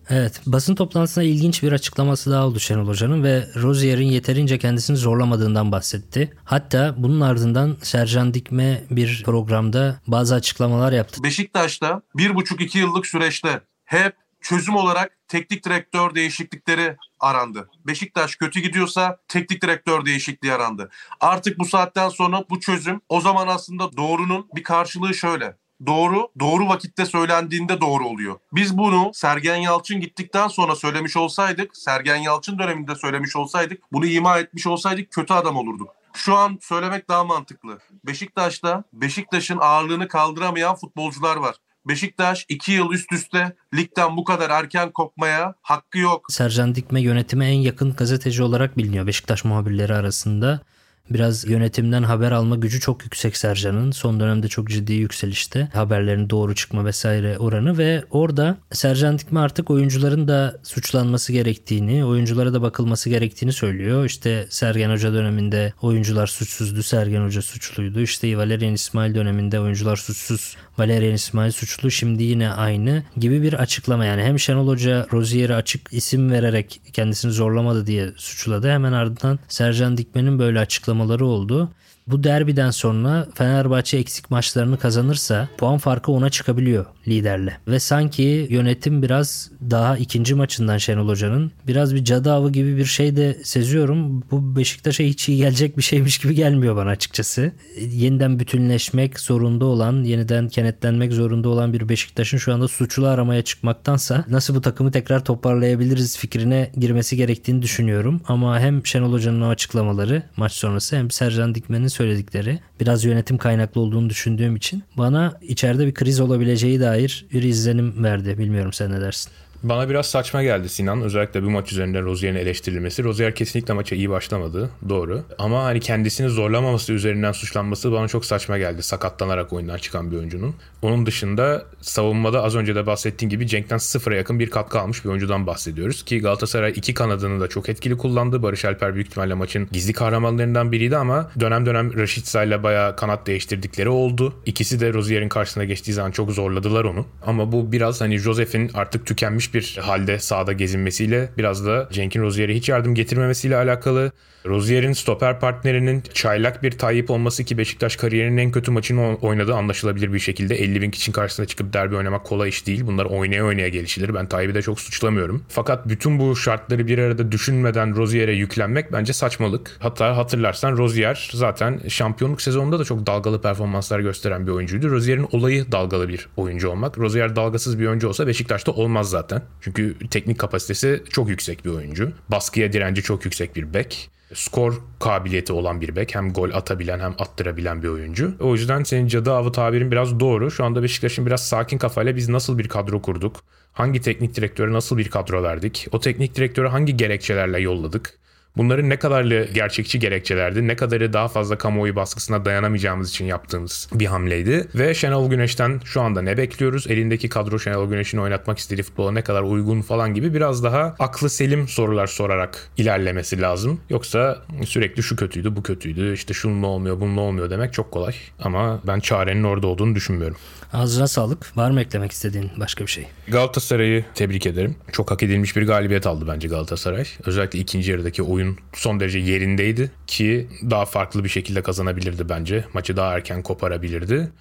S3: Evet basın toplantısında ilginç bir açıklaması daha oldu Şenol Hoca'nın ve Rozier'in yeterince kendisini zorlamadığından bahsetti. Hatta bunun ardından Sercan Dikme bir programda bazı açıklamalar yaptı.
S7: Beşiktaş'ta bir buçuk iki yıllık süreçte hep çözüm olarak teknik direktör değişiklikleri arandı. Beşiktaş kötü gidiyorsa teknik direktör değişikliği arandı. Artık bu saatten sonra bu çözüm o zaman aslında doğrunun bir karşılığı şöyle doğru doğru vakitte söylendiğinde doğru oluyor. Biz bunu Sergen Yalçın gittikten sonra söylemiş olsaydık, Sergen Yalçın döneminde söylemiş olsaydık, bunu ima etmiş olsaydık kötü adam olurduk. Şu an söylemek daha mantıklı. Beşiktaş'ta Beşiktaş'ın ağırlığını kaldıramayan futbolcular var. Beşiktaş 2 yıl üst üste ligden bu kadar erken kopmaya hakkı yok.
S3: Sercan Dikme yönetime en yakın gazeteci olarak biliniyor Beşiktaş muhabirleri arasında. Biraz yönetimden haber alma gücü çok yüksek Sercan'ın. Son dönemde çok ciddi yükselişte. Haberlerin doğru çıkma vesaire oranı ve orada Sercan Dikme artık oyuncuların da suçlanması gerektiğini, oyunculara da bakılması gerektiğini söylüyor. İşte Sergen Hoca döneminde oyuncular suçsuzdu, Sergen Hoca suçluydu. İşte Valerian İsmail döneminde oyuncular suçsuz, Valerian İsmail suçlu. Şimdi yine aynı gibi bir açıklama. Yani hem Şenol Hoca Rozier'e açık isim vererek kendisini zorlamadı diye suçladı. Hemen ardından Sercan Dikme'nin böyle açıklama açıklamaları oldu. Bu derbiden sonra Fenerbahçe eksik maçlarını kazanırsa puan farkı ona çıkabiliyor liderle. Ve sanki yönetim biraz daha ikinci maçından Şenol Hoca'nın biraz bir cadı avı gibi bir şey de seziyorum. Bu Beşiktaş'a hiç iyi gelecek bir şeymiş gibi gelmiyor bana açıkçası. Yeniden bütünleşmek zorunda olan, yeniden kenetlenmek zorunda olan bir Beşiktaş'ın şu anda suçlu aramaya çıkmaktansa nasıl bu takımı tekrar toparlayabiliriz fikrine girmesi gerektiğini düşünüyorum. Ama hem Şenol Hoca'nın o açıklamaları maç sonrası hem Sercan Dikmen'in söyledikleri biraz yönetim kaynaklı olduğunu düşündüğüm için bana içeride bir kriz olabileceği dair bir izlenim verdi. Bilmiyorum sen ne dersin?
S5: Bana biraz saçma geldi Sinan. Özellikle bu maç üzerinden Rozier'in eleştirilmesi. Rozier kesinlikle maça iyi başlamadı. Doğru. Ama hani kendisini zorlamaması üzerinden suçlanması bana çok saçma geldi. Sakatlanarak oyundan çıkan bir oyuncunun. Onun dışında savunmada az önce de bahsettiğim gibi Cenk'ten sıfıra yakın bir katkı almış bir oyuncudan bahsediyoruz. Ki Galatasaray iki kanadını da çok etkili kullandı. Barış Alper büyük ihtimalle maçın gizli kahramanlarından biriydi ama dönem dönem Raşitsa ile bayağı kanat değiştirdikleri oldu. İkisi de Rozier'in karşısına geçtiği zaman çok zorladılar onu. Ama bu biraz hani Josef'in artık tükenmiş bir halde sahada gezinmesiyle biraz da Cenk'in Rozier'e hiç yardım getirmemesiyle alakalı. Rozier'in stoper partnerinin çaylak bir Tayyip olması ki Beşiktaş kariyerinin en kötü maçını oynadığı anlaşılabilir bir şekilde. 50 bin kişinin karşısına çıkıp derbi oynamak kolay iş değil. Bunlar oynaya oynaya gelişilir. Ben Tayyip'i de çok suçlamıyorum. Fakat bütün bu şartları bir arada düşünmeden Rozier'e yüklenmek bence saçmalık. Hatta hatırlarsan Rozier zaten şampiyonluk sezonunda da çok dalgalı performanslar gösteren bir oyuncuydu. Rozier'in olayı dalgalı bir oyuncu olmak. Rozier dalgasız bir oyuncu olsa Beşiktaş'ta olmaz zaten. Çünkü teknik kapasitesi çok yüksek bir oyuncu. Baskıya direnci çok yüksek bir bek skor kabiliyeti olan bir bek. Hem gol atabilen hem attırabilen bir oyuncu. O yüzden senin cadı avı tabirin biraz doğru. Şu anda Beşiktaş'ın biraz sakin kafayla biz nasıl bir kadro kurduk? Hangi teknik direktöre nasıl bir kadro verdik? O teknik direktörü hangi gerekçelerle yolladık? Bunların ne kadarlı gerçekçi gerekçelerdi, ne kadarı daha fazla kamuoyu baskısına dayanamayacağımız için yaptığımız bir hamleydi. Ve Şenol Güneş'ten şu anda ne bekliyoruz? Elindeki kadro Şenol Güneş'in oynatmak istediği futbola ne kadar uygun falan gibi biraz daha aklı selim sorular sorarak ilerlemesi lazım. Yoksa sürekli şu kötüydü, bu kötüydü, işte şununla olmuyor, bununla olmuyor demek çok kolay. Ama ben çarenin orada olduğunu düşünmüyorum.
S3: Ağzına sağlık. Var mı eklemek istediğin başka bir şey?
S5: Galatasaray'ı tebrik ederim. Çok hak edilmiş bir galibiyet aldı bence Galatasaray. Özellikle ikinci yarıdaki oyun son derece yerindeydi ki daha farklı bir şekilde kazanabilirdi bence. Maçı daha erken koparabilirdi.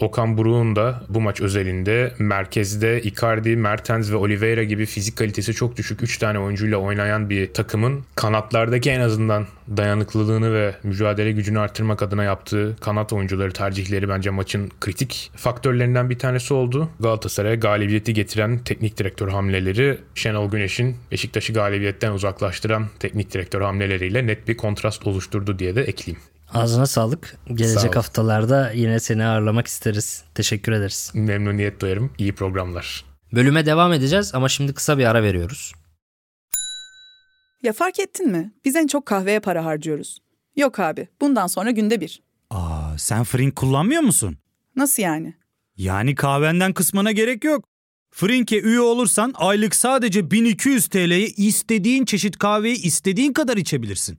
S5: Okan Buruk'un da bu maç özelinde merkezde Icardi, Mertens ve Oliveira gibi fizik kalitesi çok düşük 3 tane oyuncuyla oynayan bir takımın kanatlardaki en azından dayanıklılığını ve mücadele gücünü arttırmak adına yaptığı kanat oyuncuları tercihleri bence maçın kritik faktörlerinden bir tanesi oldu. Galatasaray'a galibiyeti getiren teknik direktör hamleleri Şenol Güneş'in Beşiktaş'ı galibiyetten uzaklaştıran teknik direktör hamleleriyle net bir kontrast oluşturdu diye de ekleyeyim.
S3: Ağzına sağlık. Gelecek Sağ haftalarda yine seni ağırlamak isteriz. Teşekkür ederiz.
S5: Memnuniyet duyarım. İyi programlar.
S3: Bölüme devam edeceğiz ama şimdi kısa bir ara veriyoruz.
S8: Ya fark ettin mi? Biz en çok kahveye para harcıyoruz. Yok abi, bundan sonra günde bir.
S9: Aa, sen Frink kullanmıyor musun?
S8: Nasıl yani?
S9: Yani kahvenden kısmına gerek yok. Frink'e üye olursan aylık sadece 1200 TL'ye istediğin çeşit kahveyi istediğin kadar içebilirsin.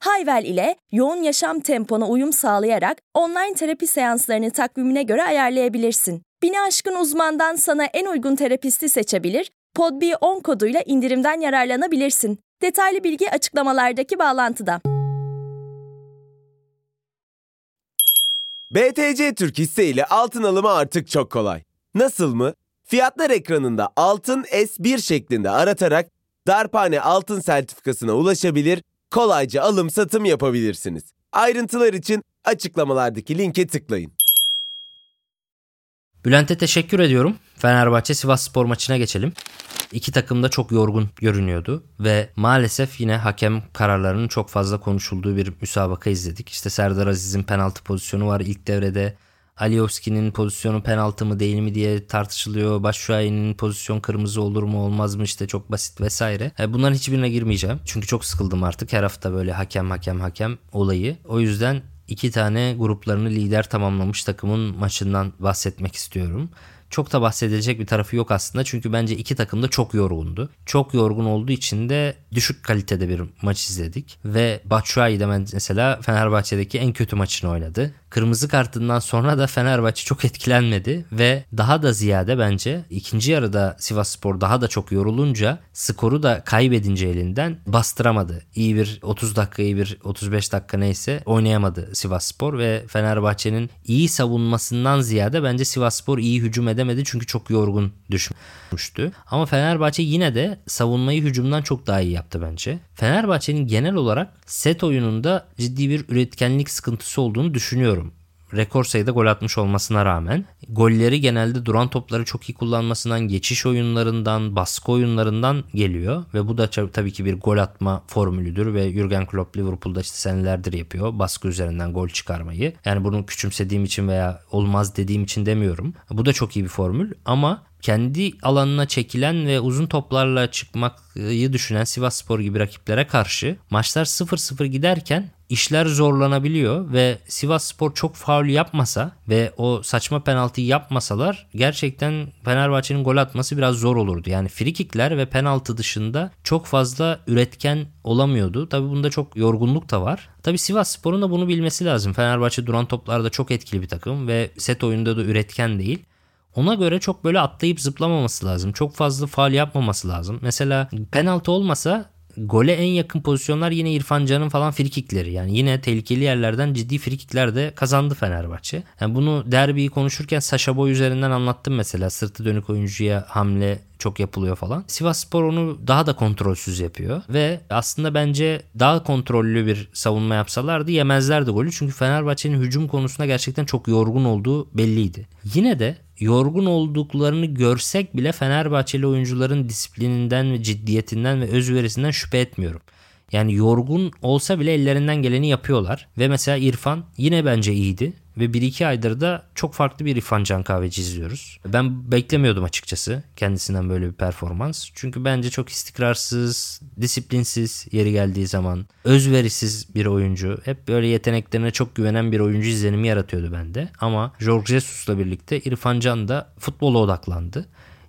S1: Hayvel ile yoğun yaşam tempona uyum sağlayarak online terapi seanslarını takvimine göre ayarlayabilirsin. Bini aşkın uzmandan sana en uygun terapisti seçebilir, PodB10 koduyla indirimden yararlanabilirsin. Detaylı bilgi açıklamalardaki bağlantıda.
S2: BTC Türk hisse ile altın alımı artık çok kolay. Nasıl mı? Fiyatlar ekranında altın S1 şeklinde aratarak darphane altın sertifikasına ulaşabilir kolayca alım satım yapabilirsiniz. Ayrıntılar için açıklamalardaki linke tıklayın.
S3: Bülent'e teşekkür ediyorum. Fenerbahçe Sivas Spor maçına geçelim. İki takım da çok yorgun görünüyordu ve maalesef yine hakem kararlarının çok fazla konuşulduğu bir müsabaka izledik. İşte Serdar Aziz'in penaltı pozisyonu var ilk devrede. Alioski'nin pozisyonu penaltı mı değil mi diye tartışılıyor. Başşuay'ın pozisyon kırmızı olur mu olmaz mı işte çok basit vesaire. E, bunların hiçbirine girmeyeceğim. Çünkü çok sıkıldım artık her hafta böyle hakem hakem hakem olayı. O yüzden iki tane gruplarını lider tamamlamış takımın maçından bahsetmek istiyorum. Çok da bahsedecek bir tarafı yok aslında çünkü bence iki takım da çok yorgundu. Çok yorgun olduğu için de düşük kalitede bir maç izledik ve Batshuayi de mesela Fenerbahçe'deki en kötü maçını oynadı. Kırmızı kartından sonra da Fenerbahçe çok etkilenmedi ve daha da ziyade bence ikinci yarıda Sivas Spor daha da çok yorulunca skoru da kaybedince elinden bastıramadı. İyi bir 30 dakika iyi bir 35 dakika neyse oynayamadı Sivas Spor ve Fenerbahçe'nin iyi savunmasından ziyade bence Sivas Spor iyi hücum edemedi çünkü çok yorgun düşmüştü. Ama Fenerbahçe yine de savunmayı hücumdan çok daha iyi yaptı bence. Fenerbahçe'nin genel olarak set oyununda ciddi bir üretkenlik sıkıntısı olduğunu düşünüyorum rekor sayıda gol atmış olmasına rağmen golleri genelde duran topları çok iyi kullanmasından, geçiş oyunlarından, baskı oyunlarından geliyor ve bu da tabii ki bir gol atma formülüdür ve Jurgen Klopp Liverpool'da işte senelerdir yapıyor baskı üzerinden gol çıkarmayı. Yani bunu küçümsediğim için veya olmaz dediğim için demiyorum. Bu da çok iyi bir formül ama kendi alanına çekilen ve uzun toplarla çıkmayı düşünen Sivas Spor gibi rakiplere karşı maçlar 0-0 giderken işler zorlanabiliyor ve Sivas Spor çok faul yapmasa ve o saçma penaltıyı yapmasalar gerçekten Fenerbahçe'nin gol atması biraz zor olurdu. Yani frikikler ve penaltı dışında çok fazla üretken olamıyordu. Tabi bunda çok yorgunluk da var. Tabi Sivas Spor'un da bunu bilmesi lazım. Fenerbahçe duran toplarda çok etkili bir takım ve set oyunda da üretken değil. Ona göre çok böyle atlayıp zıplamaması lazım. Çok fazla faal yapmaması lazım. Mesela penaltı olmasa gole en yakın pozisyonlar yine İrfan Can'ın falan frikikleri. Yani yine tehlikeli yerlerden ciddi frikikler de kazandı Fenerbahçe. Yani bunu derbiyi konuşurken Saşa Boy üzerinden anlattım mesela. Sırtı dönük oyuncuya hamle çok yapılıyor falan. Sivas Spor onu daha da kontrolsüz yapıyor ve aslında bence daha kontrollü bir savunma yapsalardı yemezlerdi golü. Çünkü Fenerbahçe'nin hücum konusunda gerçekten çok yorgun olduğu belliydi. Yine de yorgun olduklarını görsek bile Fenerbahçeli oyuncuların disiplininden ve ciddiyetinden ve özverisinden şüphe etmiyorum. Yani yorgun olsa bile ellerinden geleni yapıyorlar. Ve mesela İrfan yine bence iyiydi. Ve 1-2 aydır da çok farklı bir İrfan Can Kahveci izliyoruz. Ben beklemiyordum açıkçası kendisinden böyle bir performans. Çünkü bence çok istikrarsız, disiplinsiz yeri geldiği zaman. Özverisiz bir oyuncu. Hep böyle yeteneklerine çok güvenen bir oyuncu izlenimi yaratıyordu bende. Ama Jorge Jesus'la birlikte İrfan Can da futbola odaklandı.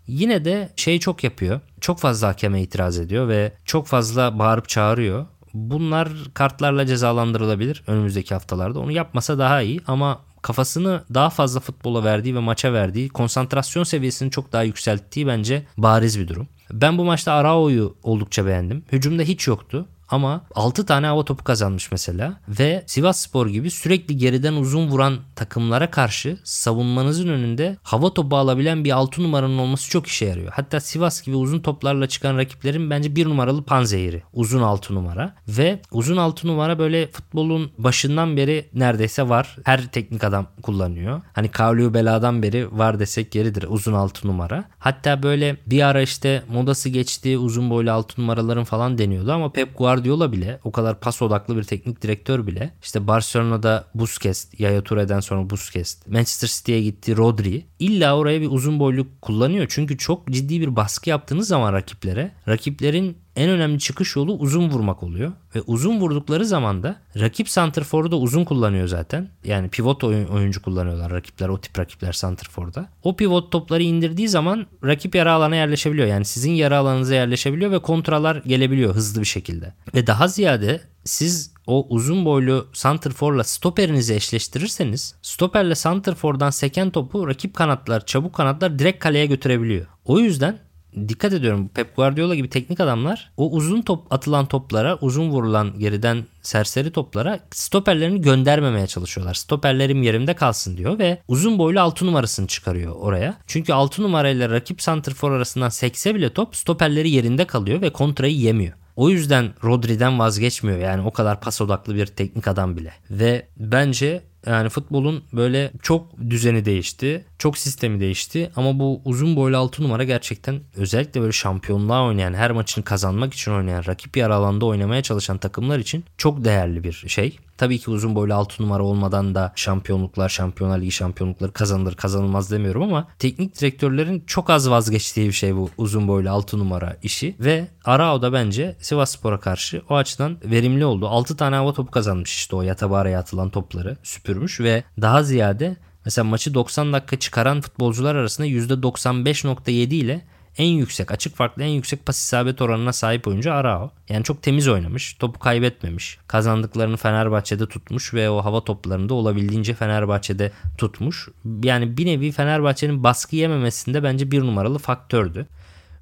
S3: Yine de şey çok yapıyor. Çok fazla hakeme itiraz ediyor ve çok fazla bağırıp çağırıyor. Bunlar kartlarla cezalandırılabilir önümüzdeki haftalarda. Onu yapmasa daha iyi ama kafasını daha fazla futbola verdiği ve maça verdiği, konsantrasyon seviyesini çok daha yükselttiği bence bariz bir durum. Ben bu maçta Arao'yu oldukça beğendim. Hücumda hiç yoktu. Ama 6 tane hava topu kazanmış mesela ve Sivas Spor gibi sürekli geriden uzun vuran takımlara karşı savunmanızın önünde hava topu alabilen bir 6 numaranın olması çok işe yarıyor. Hatta Sivas gibi uzun toplarla çıkan rakiplerin bence bir numaralı panzehiri uzun 6 numara ve uzun 6 numara böyle futbolun başından beri neredeyse var. Her teknik adam kullanıyor. Hani Kavliu Bela'dan beri var desek yeridir uzun 6 numara. Hatta böyle bir ara işte modası geçti uzun boylu 6 numaraların falan deniyordu ama Pep Guardiola Guardiola bile o kadar pas odaklı bir teknik direktör bile işte Barcelona'da Busquets, Yaya Toure'den sonra Busquets, Manchester City'ye gitti Rodri illa oraya bir uzun boylu kullanıyor. Çünkü çok ciddi bir baskı yaptığınız zaman rakiplere rakiplerin en önemli çıkış yolu uzun vurmak oluyor. Ve uzun vurdukları zaman da rakip santrforu da uzun kullanıyor zaten. Yani pivot oyuncu kullanıyorlar rakipler o tip rakipler santrforda. O pivot topları indirdiği zaman rakip yara alana yerleşebiliyor. Yani sizin yara alanınıza yerleşebiliyor ve kontralar gelebiliyor hızlı bir şekilde. Ve daha ziyade siz o uzun boylu santrforla stoperinizi eşleştirirseniz stoperle santrfordan seken topu rakip kanatlar, çabuk kanatlar direkt kaleye götürebiliyor. O yüzden dikkat ediyorum Pep Guardiola gibi teknik adamlar o uzun top atılan toplara uzun vurulan geriden serseri toplara stoperlerini göndermemeye çalışıyorlar. Stoperlerim yerimde kalsın diyor ve uzun boylu 6 numarasını çıkarıyor oraya. Çünkü 6 numarayla rakip santrfor arasından sekse bile top stoperleri yerinde kalıyor ve kontrayı yemiyor. O yüzden Rodri'den vazgeçmiyor yani o kadar pas odaklı bir teknik adam bile. Ve bence yani futbolun böyle çok düzeni değişti. Çok sistemi değişti. Ama bu uzun boylu 6 numara gerçekten özellikle böyle şampiyonluğa oynayan, her maçını kazanmak için oynayan, rakip yer alanda oynamaya çalışan takımlar için çok değerli bir şey. Tabii ki uzun boylu 6 numara olmadan da şampiyonluklar, Şampiyonlar Ligi şampiyonlukları kazanılır kazanılmaz demiyorum ama teknik direktörlerin çok az vazgeçtiği bir şey bu uzun boylu 6 numara işi ve Arao da bence Sivas Spor'a karşı o açıdan verimli oldu. 6 tane hava topu kazanmış işte o yatabaraya atılan topları süpürmüş ve daha ziyade mesela maçı 90 dakika çıkaran futbolcular arasında %95.7 ile en yüksek açık farklı en yüksek pas isabet oranına sahip oyuncu Arao. Yani çok temiz oynamış. Topu kaybetmemiş. Kazandıklarını Fenerbahçe'de tutmuş ve o hava toplarında olabildiğince Fenerbahçe'de tutmuş. Yani bir nevi Fenerbahçe'nin baskı yememesinde bence bir numaralı faktördü.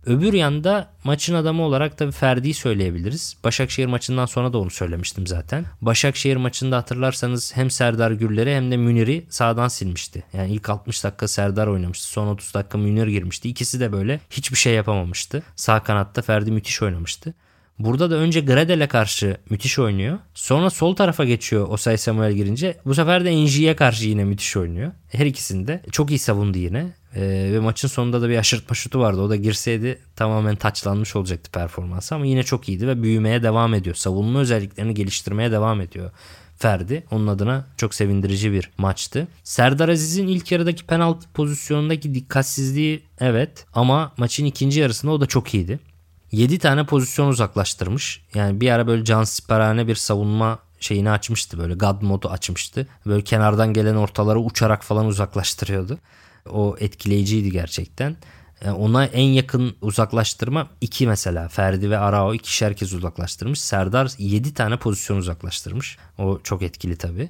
S3: Öbür yanda maçın adamı olarak tabii Ferdi'yi söyleyebiliriz. Başakşehir maçından sonra da onu söylemiştim zaten. Başakşehir maçında hatırlarsanız hem Serdar Güller'i hem de Münir'i sağdan silmişti. Yani ilk 60 dakika Serdar oynamıştı. Son 30 dakika Münir girmişti. İkisi de böyle hiçbir şey yapamamıştı. Sağ kanatta Ferdi müthiş oynamıştı. Burada da önce Gradel'e karşı müthiş oynuyor. Sonra sol tarafa geçiyor Osay Samuel girince. Bu sefer de Enji'ye karşı yine müthiş oynuyor. Her ikisinde çok iyi savundu yine. Ee, ve maçın sonunda da bir aşırtma şutu vardı. O da girseydi tamamen taçlanmış olacaktı performansı ama yine çok iyiydi ve büyümeye devam ediyor. Savunma özelliklerini geliştirmeye devam ediyor. Ferdi. Onun adına çok sevindirici bir maçtı. Serdar Aziz'in ilk yarıdaki penaltı pozisyonundaki dikkatsizliği evet ama maçın ikinci yarısında o da çok iyiydi. 7 tane pozisyon uzaklaştırmış. Yani bir ara böyle can siperhane bir savunma şeyini açmıştı böyle God modu açmıştı. Böyle kenardan gelen ortaları uçarak falan uzaklaştırıyordu. O etkileyiciydi gerçekten. E, ona en yakın uzaklaştırma iki mesela. Ferdi ve Arao ikişer kez uzaklaştırmış. Serdar 7 tane pozisyon uzaklaştırmış. O çok etkili tabii.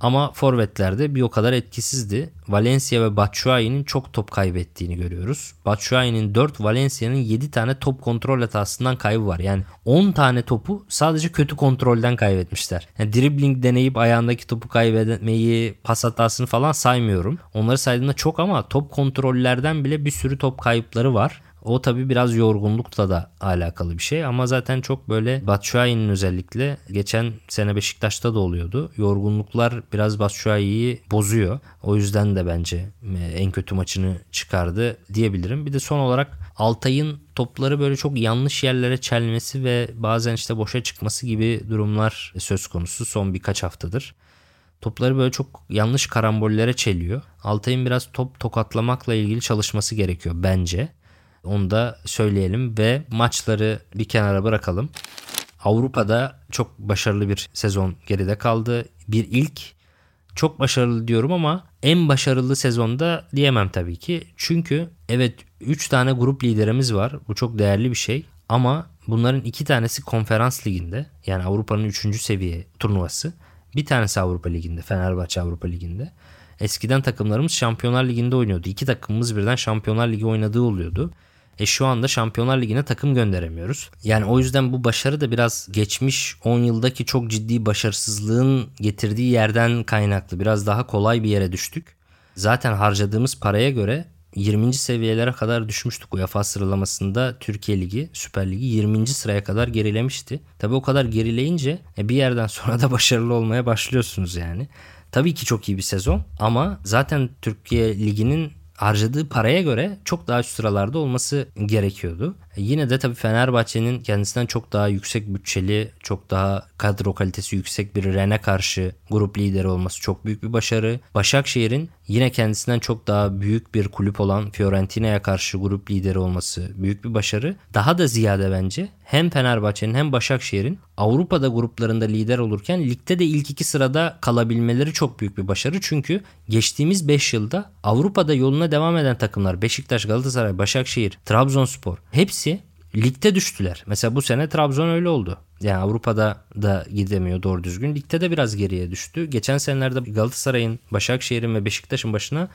S3: Ama forvetlerde bir o kadar etkisizdi. Valencia ve Batshuayi'nin çok top kaybettiğini görüyoruz. Batshuayi'nin 4, Valencia'nın 7 tane top kontrol hatasından kaybı var. Yani 10 tane topu sadece kötü kontrolden kaybetmişler. Yani dribbling deneyip ayağındaki topu kaybetmeyi, pas hatasını falan saymıyorum. Onları saydığımda çok ama top kontrollerden bile bir sürü top kayıpları var. O tabi biraz yorgunlukla da alakalı bir şey ama zaten çok böyle Batshuayi'nin özellikle geçen sene Beşiktaş'ta da oluyordu. Yorgunluklar biraz Batshuayi'yi bozuyor. O yüzden de bence e, en kötü maçını çıkardı diyebilirim. Bir de son olarak Altay'ın topları böyle çok yanlış yerlere çelmesi ve bazen işte boşa çıkması gibi durumlar söz konusu son birkaç haftadır. Topları böyle çok yanlış karambollere çeliyor. Altay'ın biraz top tokatlamakla ilgili çalışması gerekiyor bence. Onu da söyleyelim ve maçları bir kenara bırakalım. Avrupa'da çok başarılı bir sezon geride kaldı. Bir ilk çok başarılı diyorum ama en başarılı sezonda diyemem tabii ki. Çünkü evet 3 tane grup liderimiz var. Bu çok değerli bir şey. Ama bunların iki tanesi konferans liginde. Yani Avrupa'nın 3. seviye turnuvası. Bir tanesi Avrupa Ligi'nde. Fenerbahçe Avrupa Ligi'nde. Eskiden takımlarımız Şampiyonlar Ligi'nde oynuyordu. İki takımımız birden Şampiyonlar Ligi oynadığı oluyordu. E şu anda Şampiyonlar Ligi'ne takım gönderemiyoruz. Yani o yüzden bu başarı da biraz geçmiş 10 yıldaki çok ciddi başarısızlığın getirdiği yerden kaynaklı. Biraz daha kolay bir yere düştük. Zaten harcadığımız paraya göre 20. seviyelere kadar düşmüştük UEFA sıralamasında Türkiye Ligi, Süper Ligi 20. sıraya kadar gerilemişti. Tabi o kadar gerileyince e, bir yerden sonra da başarılı olmaya başlıyorsunuz yani. Tabii ki çok iyi bir sezon ama zaten Türkiye Ligi'nin harcadığı paraya göre çok daha üst sıralarda olması gerekiyordu. E, yine de tabii Fenerbahçe'nin kendisinden çok daha yüksek bütçeli, çok daha kadro kalitesi yüksek bir Ren'e karşı grup lideri olması çok büyük bir başarı. Başakşehir'in yine kendisinden çok daha büyük bir kulüp olan Fiorentina'ya karşı grup lideri olması büyük bir başarı. Daha da ziyade bence hem Fenerbahçe'nin hem Başakşehir'in Avrupa'da gruplarında lider olurken ligde de ilk iki sırada kalabilmeleri çok büyük bir başarı. Çünkü geçtiğimiz 5 yılda Avrupa'da yoluna devam eden takımlar Beşiktaş, Galatasaray, Başakşehir, Trabzonspor hepsi ligde düştüler. Mesela bu sene Trabzon öyle oldu. Yani Avrupa'da da gidemiyor doğru düzgün. Ligde de biraz geriye düştü. Geçen senelerde Galatasaray'ın, Başakşehir'in ve Beşiktaş'ın başına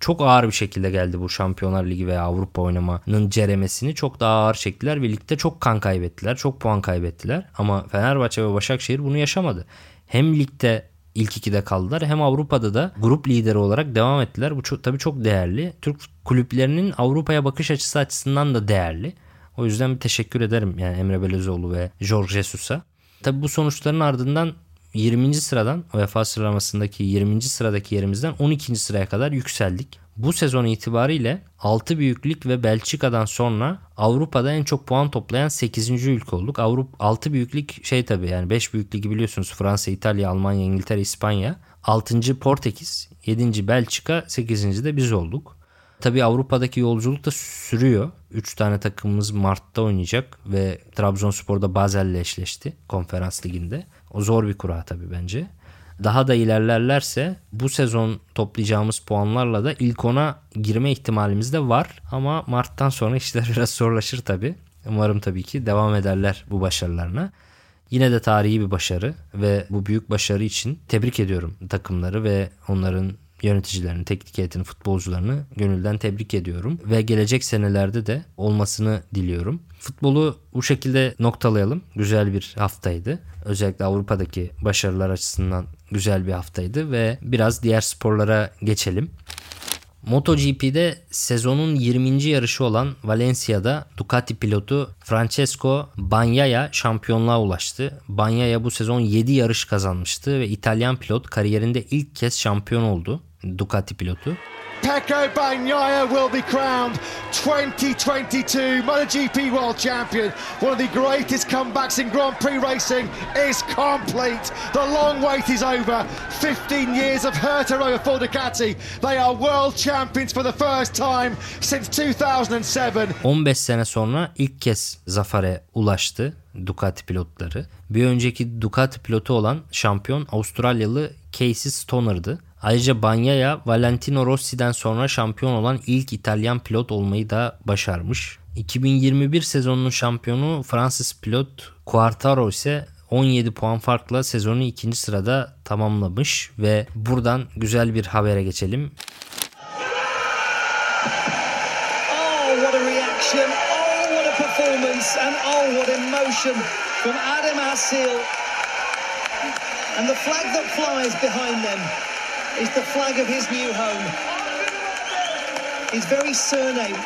S3: çok ağır bir şekilde geldi bu Şampiyonlar Ligi veya Avrupa oynamanın ceremesini çok daha ağır çektiler ve ligde çok kan kaybettiler, çok puan kaybettiler. Ama Fenerbahçe ve Başakşehir bunu yaşamadı. Hem ligde ilk ikide kaldılar hem Avrupa'da da grup lideri olarak devam ettiler. Bu çok, tabii çok değerli. Türk kulüplerinin Avrupa'ya bakış açısı açısından da değerli. O yüzden bir teşekkür ederim yani Emre Belözoğlu ve Jorge Jesus'a. Tabii bu sonuçların ardından 20. sıradan UEFA sıralamasındaki 20. sıradaki yerimizden 12. sıraya kadar yükseldik. Bu sezon itibariyle 6 büyüklük ve Belçika'dan sonra Avrupa'da en çok puan toplayan 8. ülke olduk. Avrupa 6 büyüklük şey tabii yani 5 büyük ligi biliyorsunuz Fransa, İtalya, Almanya, İngiltere, İspanya. 6. Portekiz, 7. Belçika, 8. de biz olduk. Tabii Avrupa'daki yolculuk da sürüyor. 3 tane takımımız Mart'ta oynayacak ve Trabzonspor'da Basel'le eşleşti konferans liginde. O zor bir kura tabii bence. Daha da ilerlerlerse bu sezon toplayacağımız puanlarla da ilk ona girme ihtimalimiz de var. Ama Mart'tan sonra işler biraz zorlaşır tabii. Umarım tabii ki devam ederler bu başarılarına. Yine de tarihi bir başarı ve bu büyük başarı için tebrik ediyorum takımları ve onların yöneticilerini, teknik heyetini, futbolcularını gönülden tebrik ediyorum. Ve gelecek senelerde de olmasını diliyorum. Futbolu bu şekilde noktalayalım. Güzel bir haftaydı. Özellikle Avrupa'daki başarılar açısından güzel bir haftaydı ve biraz diğer sporlara geçelim. MotoGP'de sezonun 20. yarışı olan Valencia'da Ducati pilotu Francesco Bagnaia şampiyonluğa ulaştı. Bagnaia bu sezon 7 yarış kazanmıştı ve İtalyan pilot kariyerinde ilk kez şampiyon oldu. Ducati pilotu. Pecco Bagnaia will be crowned 2022 MotoGP World Champion. One of the greatest comebacks in Grand Prix racing is complete. The long wait is over. 15 years of hurt over for Ducati. They are world champions for the first time since 2007. 15 sene sonra ilk kez zafere ulaştı Ducati pilotları. Bir önceki Ducati pilotu olan şampiyon Avustralyalı Casey Stoner'dı. Ayrıca Bagnaia Valentino Rossi'den sonra şampiyon olan ilk İtalyan pilot olmayı da başarmış. 2021 sezonunun şampiyonu Fransız pilot Quartaro ise 17 puan farkla sezonu ikinci sırada tamamlamış ve buradan güzel bir habere geçelim.
S10: Oh, what a reaction. Oh, what a performance. And oh, what emotion from Adam Asil. And the flag that flies behind them is the flag of his new home. His very surname,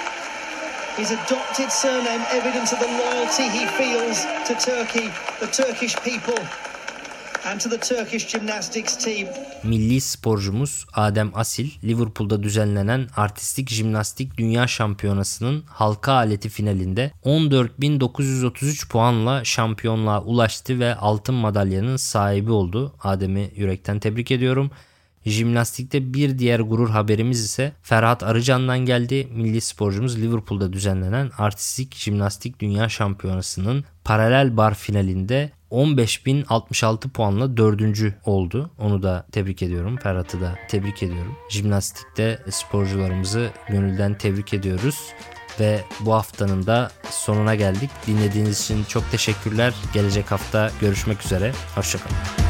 S10: his adopted surname, evidence of the loyalty he feels to Turkey, the Turkish people, and to the Turkish gymnastics team.
S3: Milli sporcumuz Adem Asil, Liverpool'da düzenlenen artistik jimnastik dünya şampiyonasının halka aleti finalinde 14.933 puanla şampiyonluğa ulaştı ve altın madalyanın sahibi oldu. Adem'i yürekten tebrik ediyorum. Jimnastikte bir diğer gurur haberimiz ise Ferhat Arıcan'dan geldi. Milli sporcumuz Liverpool'da düzenlenen artistik jimnastik dünya şampiyonasının paralel bar finalinde 15.066 puanla dördüncü oldu. Onu da tebrik ediyorum. Ferhat'ı da tebrik ediyorum. Jimnastikte sporcularımızı gönülden tebrik ediyoruz. Ve bu haftanın da sonuna geldik. Dinlediğiniz için çok teşekkürler. Gelecek hafta görüşmek üzere. Hoşçakalın.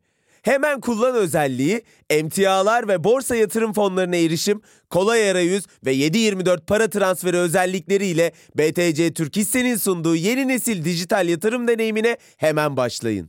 S2: Hemen kullan özelliği, emtialar ve borsa yatırım fonlarına erişim, kolay arayüz ve 7/24 para transferi özellikleriyle BTC Türk Hisse'nin sunduğu yeni nesil dijital yatırım deneyimine hemen başlayın.